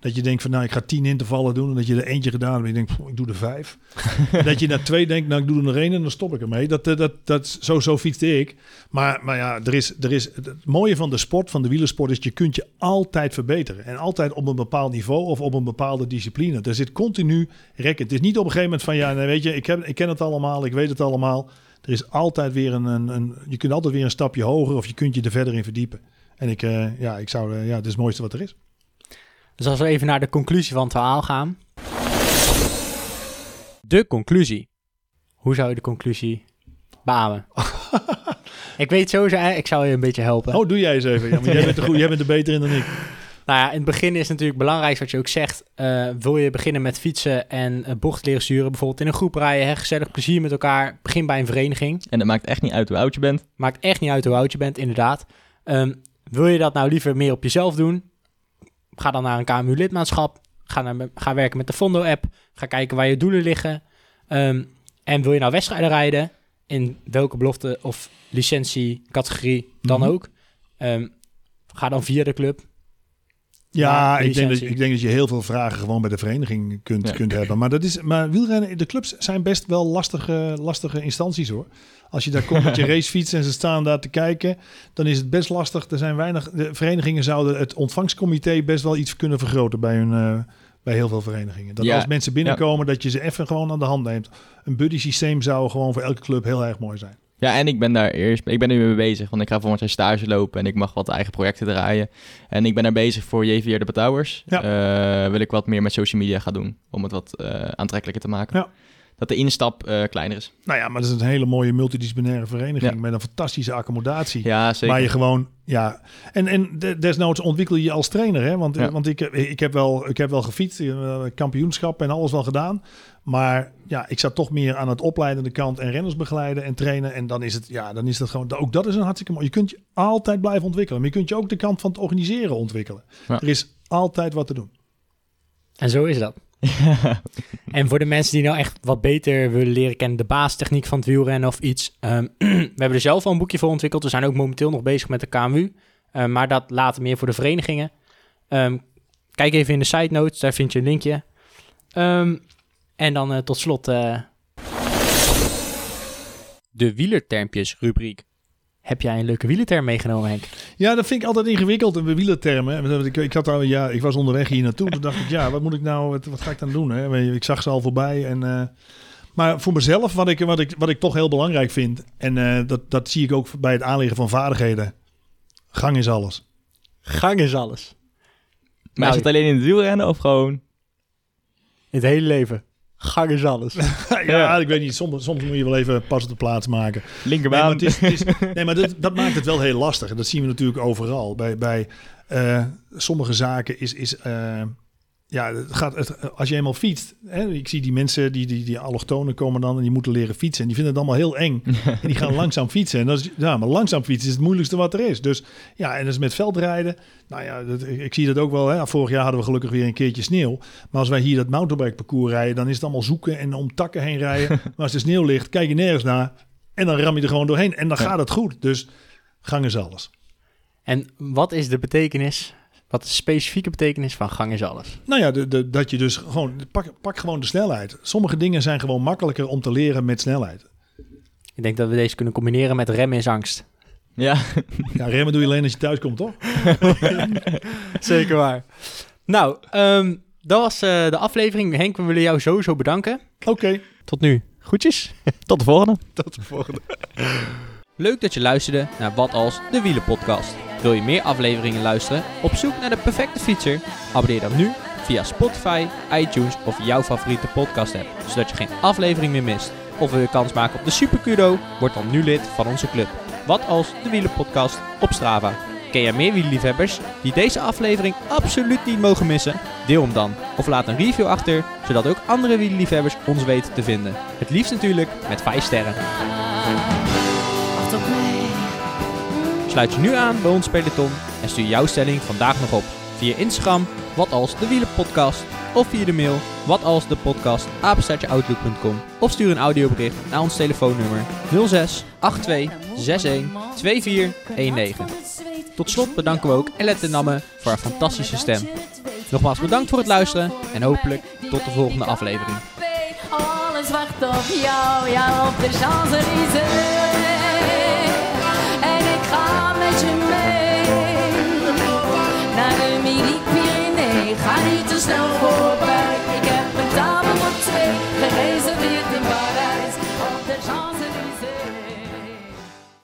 dat je denkt van nou, ik ga tien intervallen doen. En dat je er eentje gedaan hebt en je denkt, "Pff, ik doe er vijf. (laughs) Dat je na twee denkt, nou, ik doe er nog één en dan stop ik ermee. Dat, eh, dat, dat, zo, zo fietste ik. Maar, maar ja, er is, er is, het mooie van de sport, van de wielersport, is je kunt je altijd verbeteren. En altijd op een bepaald niveau of op een bepaalde discipline. Er zit continu rekken. Het is niet op een gegeven moment van ja, nee, weet je, ik, heb, ik ken het allemaal, ik weet het allemaal. Er is altijd weer een, een, een je kunt altijd weer een stapje hoger of je kunt je er verder in verdiepen. En ik, eh, ja, ik zou, eh, ja, het is het mooiste wat er is. Dus als we even naar de conclusie van het verhaal gaan. De conclusie. Hoe zou je de conclusie beamen? (laughs) ik weet sowieso, ik zou je een beetje helpen. Oh, doe jij eens even. Ja, maar jij bent er goed, jij bent er beter in dan ik. (laughs) Nou ja, in het begin is natuurlijk belangrijk wat je ook zegt. eh, wil je beginnen met fietsen en uh, bocht leren sturen, bijvoorbeeld in een groep rijden, hè, gezellig plezier met elkaar. Begin bij een vereniging. En het maakt echt niet uit hoe oud je bent. Maakt echt niet uit hoe oud je bent, inderdaad. Ehm, wil je dat nou liever meer op jezelf doen? Ga dan naar een KMU-lidmaatschap. Ga, naar, ga werken met de Fondo-app. Ga kijken waar je doelen liggen. Ehm, en wil je nou wedstrijden rijden? In welke belofte of licentie, categorie dan Mhm. ook? Ehm, ga dan via de club. Ja, ik, denk dat, ik denk dat je heel veel vragen gewoon bij de vereniging kunt, Ja. kunt hebben. Maar, dat is, maar wielrennen, de clubs zijn best wel lastige, lastige instanties hoor. Als je daar komt met je (laughs) racefiets en ze staan daar te kijken, dan is het best lastig. Er zijn weinig. De verenigingen zouden het ontvangstcomité best wel iets kunnen vergroten bij hun. eh, bij heel veel verenigingen. Dat Ja, als mensen binnenkomen, dat je ze even gewoon aan de hand neemt. Een buddy systeem zou gewoon voor elke club heel erg mooi zijn. Ja, en ik ben daar eerst, ik ben nu mee bezig, want ik ga volgend jaar stage lopen en ik mag wat eigen projecten draaien. En ik ben daar bezig voor JVR de Betouwers. Ja. Eh, wil ik wat meer met social media gaan doen, om het wat eh, aantrekkelijker te maken. Ja. Dat de instap eh, kleiner is. Nou ja, maar dat is een hele mooie multidisciplinaire vereniging Ja. met een fantastische accommodatie. Ja, zeker. Waar je gewoon, ja. En, en de- desnoods ontwikkel je je als trainer, hè? Want, Ja. want ik, ik, heb wel, ik heb wel gefietst, eh, kampioenschap en alles wel gedaan. Maar ja, ik zat toch meer aan het opleidende kant en renners begeleiden en trainen. En dan is het, ja, dan is dat gewoon, ook dat is een hartstikke mooi. Je kunt je altijd blijven ontwikkelen. Maar je kunt je ook de kant van het organiseren ontwikkelen. Ja. Er is altijd wat te doen. En zo is dat. (laughs) En voor de mensen die nou echt wat beter willen leren kennen, de baastechniek van het wielrennen of iets. ehm, (clears throat) we hebben er zelf al een boekje voor ontwikkeld. We zijn ook momenteel nog bezig met de KMU. eh, maar dat later meer voor de verenigingen. Ehm, kijk even in de side notes, daar vind je een linkje. Ehm, en dan eh, tot slot eh, de wielertermpjes rubriek. Heb jij een leuke wielerterm meegenomen, Henk? Ja, dat vind ik altijd ingewikkeld, een wielertermen. Ik, ik, had al, ja, ik was onderweg hier naartoe. Toen dacht ik, ja, wat moet ik nou, wat, wat ga ik dan doen? Hè? Ik zag ze al voorbij. En, uh, maar voor mezelf, wat ik, wat, ik, wat ik toch heel belangrijk vind... en uh, dat, dat zie ik ook bij het aanleggen van vaardigheden. Gang is alles. Gang is alles. Maar nou, is het alleen in het wielrennen of gewoon... In het hele leven? Gang is alles. (laughs) ja, ik weet niet. Soms, soms moet je wel even pas op de plaats maken. Linkerbaan. Nee, maar, het is, het is, (laughs) nee, maar dat, dat, maakt het wel heel lastig. En dat zien we natuurlijk overal. Bij, bij uh, sommige zaken is... is uh, ja, het gaat, het, als je eenmaal fietst, hè, ik zie die mensen, die, die, die allochtonen komen dan en die moeten leren fietsen. En die vinden het allemaal heel eng. (laughs) en die gaan langzaam fietsen. En dat is, ja, maar langzaam fietsen is het moeilijkste wat er is. Dus ja, en dat is met veldrijden. Nou ja, dat, ik, zie dat ook wel. Hè. Vorig jaar hadden we gelukkig weer een keertje sneeuw. Maar als wij hier dat mountainbike parcours rijden, dan is het allemaal zoeken en om takken heen rijden. (laughs) maar als er sneeuw ligt, kijk je nergens naar. En dan ram je er gewoon doorheen. En dan gaat het goed. Dus gang is alles. En wat is de betekenis wat de specifieke betekenis van gang is alles? Nou ja, de, de, dat je dus gewoon, pak, pak gewoon de snelheid. Sommige dingen zijn gewoon makkelijker om te leren met snelheid. Ik denk dat we deze kunnen combineren met remmen is angst. Ja. ja, remmen doe je alleen als je thuis komt, toch? (laughs) Zeker waar. Nou, um, dat was uh, de aflevering. Henk, we willen jou sowieso bedanken. Oké. Okay. Tot nu. Groetjes. (laughs) Tot de volgende. Tot de volgende. Leuk dat je luisterde naar Wat Als, de Wielenpodcast. Wil je meer afleveringen luisteren? Op zoek naar de perfecte fietser? Abonneer dan nu via Spotify, iTunes of jouw favoriete podcast app, zodat je geen aflevering meer mist. Of wil je kans maken op de Super Kudo? Word dan nu lid van onze club. Wat als de Wielenpodcast op Strava. Ken jij meer wielerliefhebbers die deze aflevering absoluut niet mogen missen? Deel hem dan. Of laat een review achter, zodat ook andere wielerliefhebbers ons weten te vinden. Het liefst natuurlijk met 5 sterren. Sluit je nu aan bij ons peloton en stuur jouw stelling vandaag nog op via Instagram, wat als de wielenpodcast, of via de mail, wat als de podcast, of stuur een audiobericht naar ons telefoonnummer 06 82 61 2419. Tot slot bedanken we ook Elette Namme voor haar fantastische stem. Nogmaals bedankt voor het luisteren en hopelijk tot de volgende aflevering. Alles wacht op jou, op de ga met je mee. Naar de Midi-Pyrénées, ga niet te snel voorbij.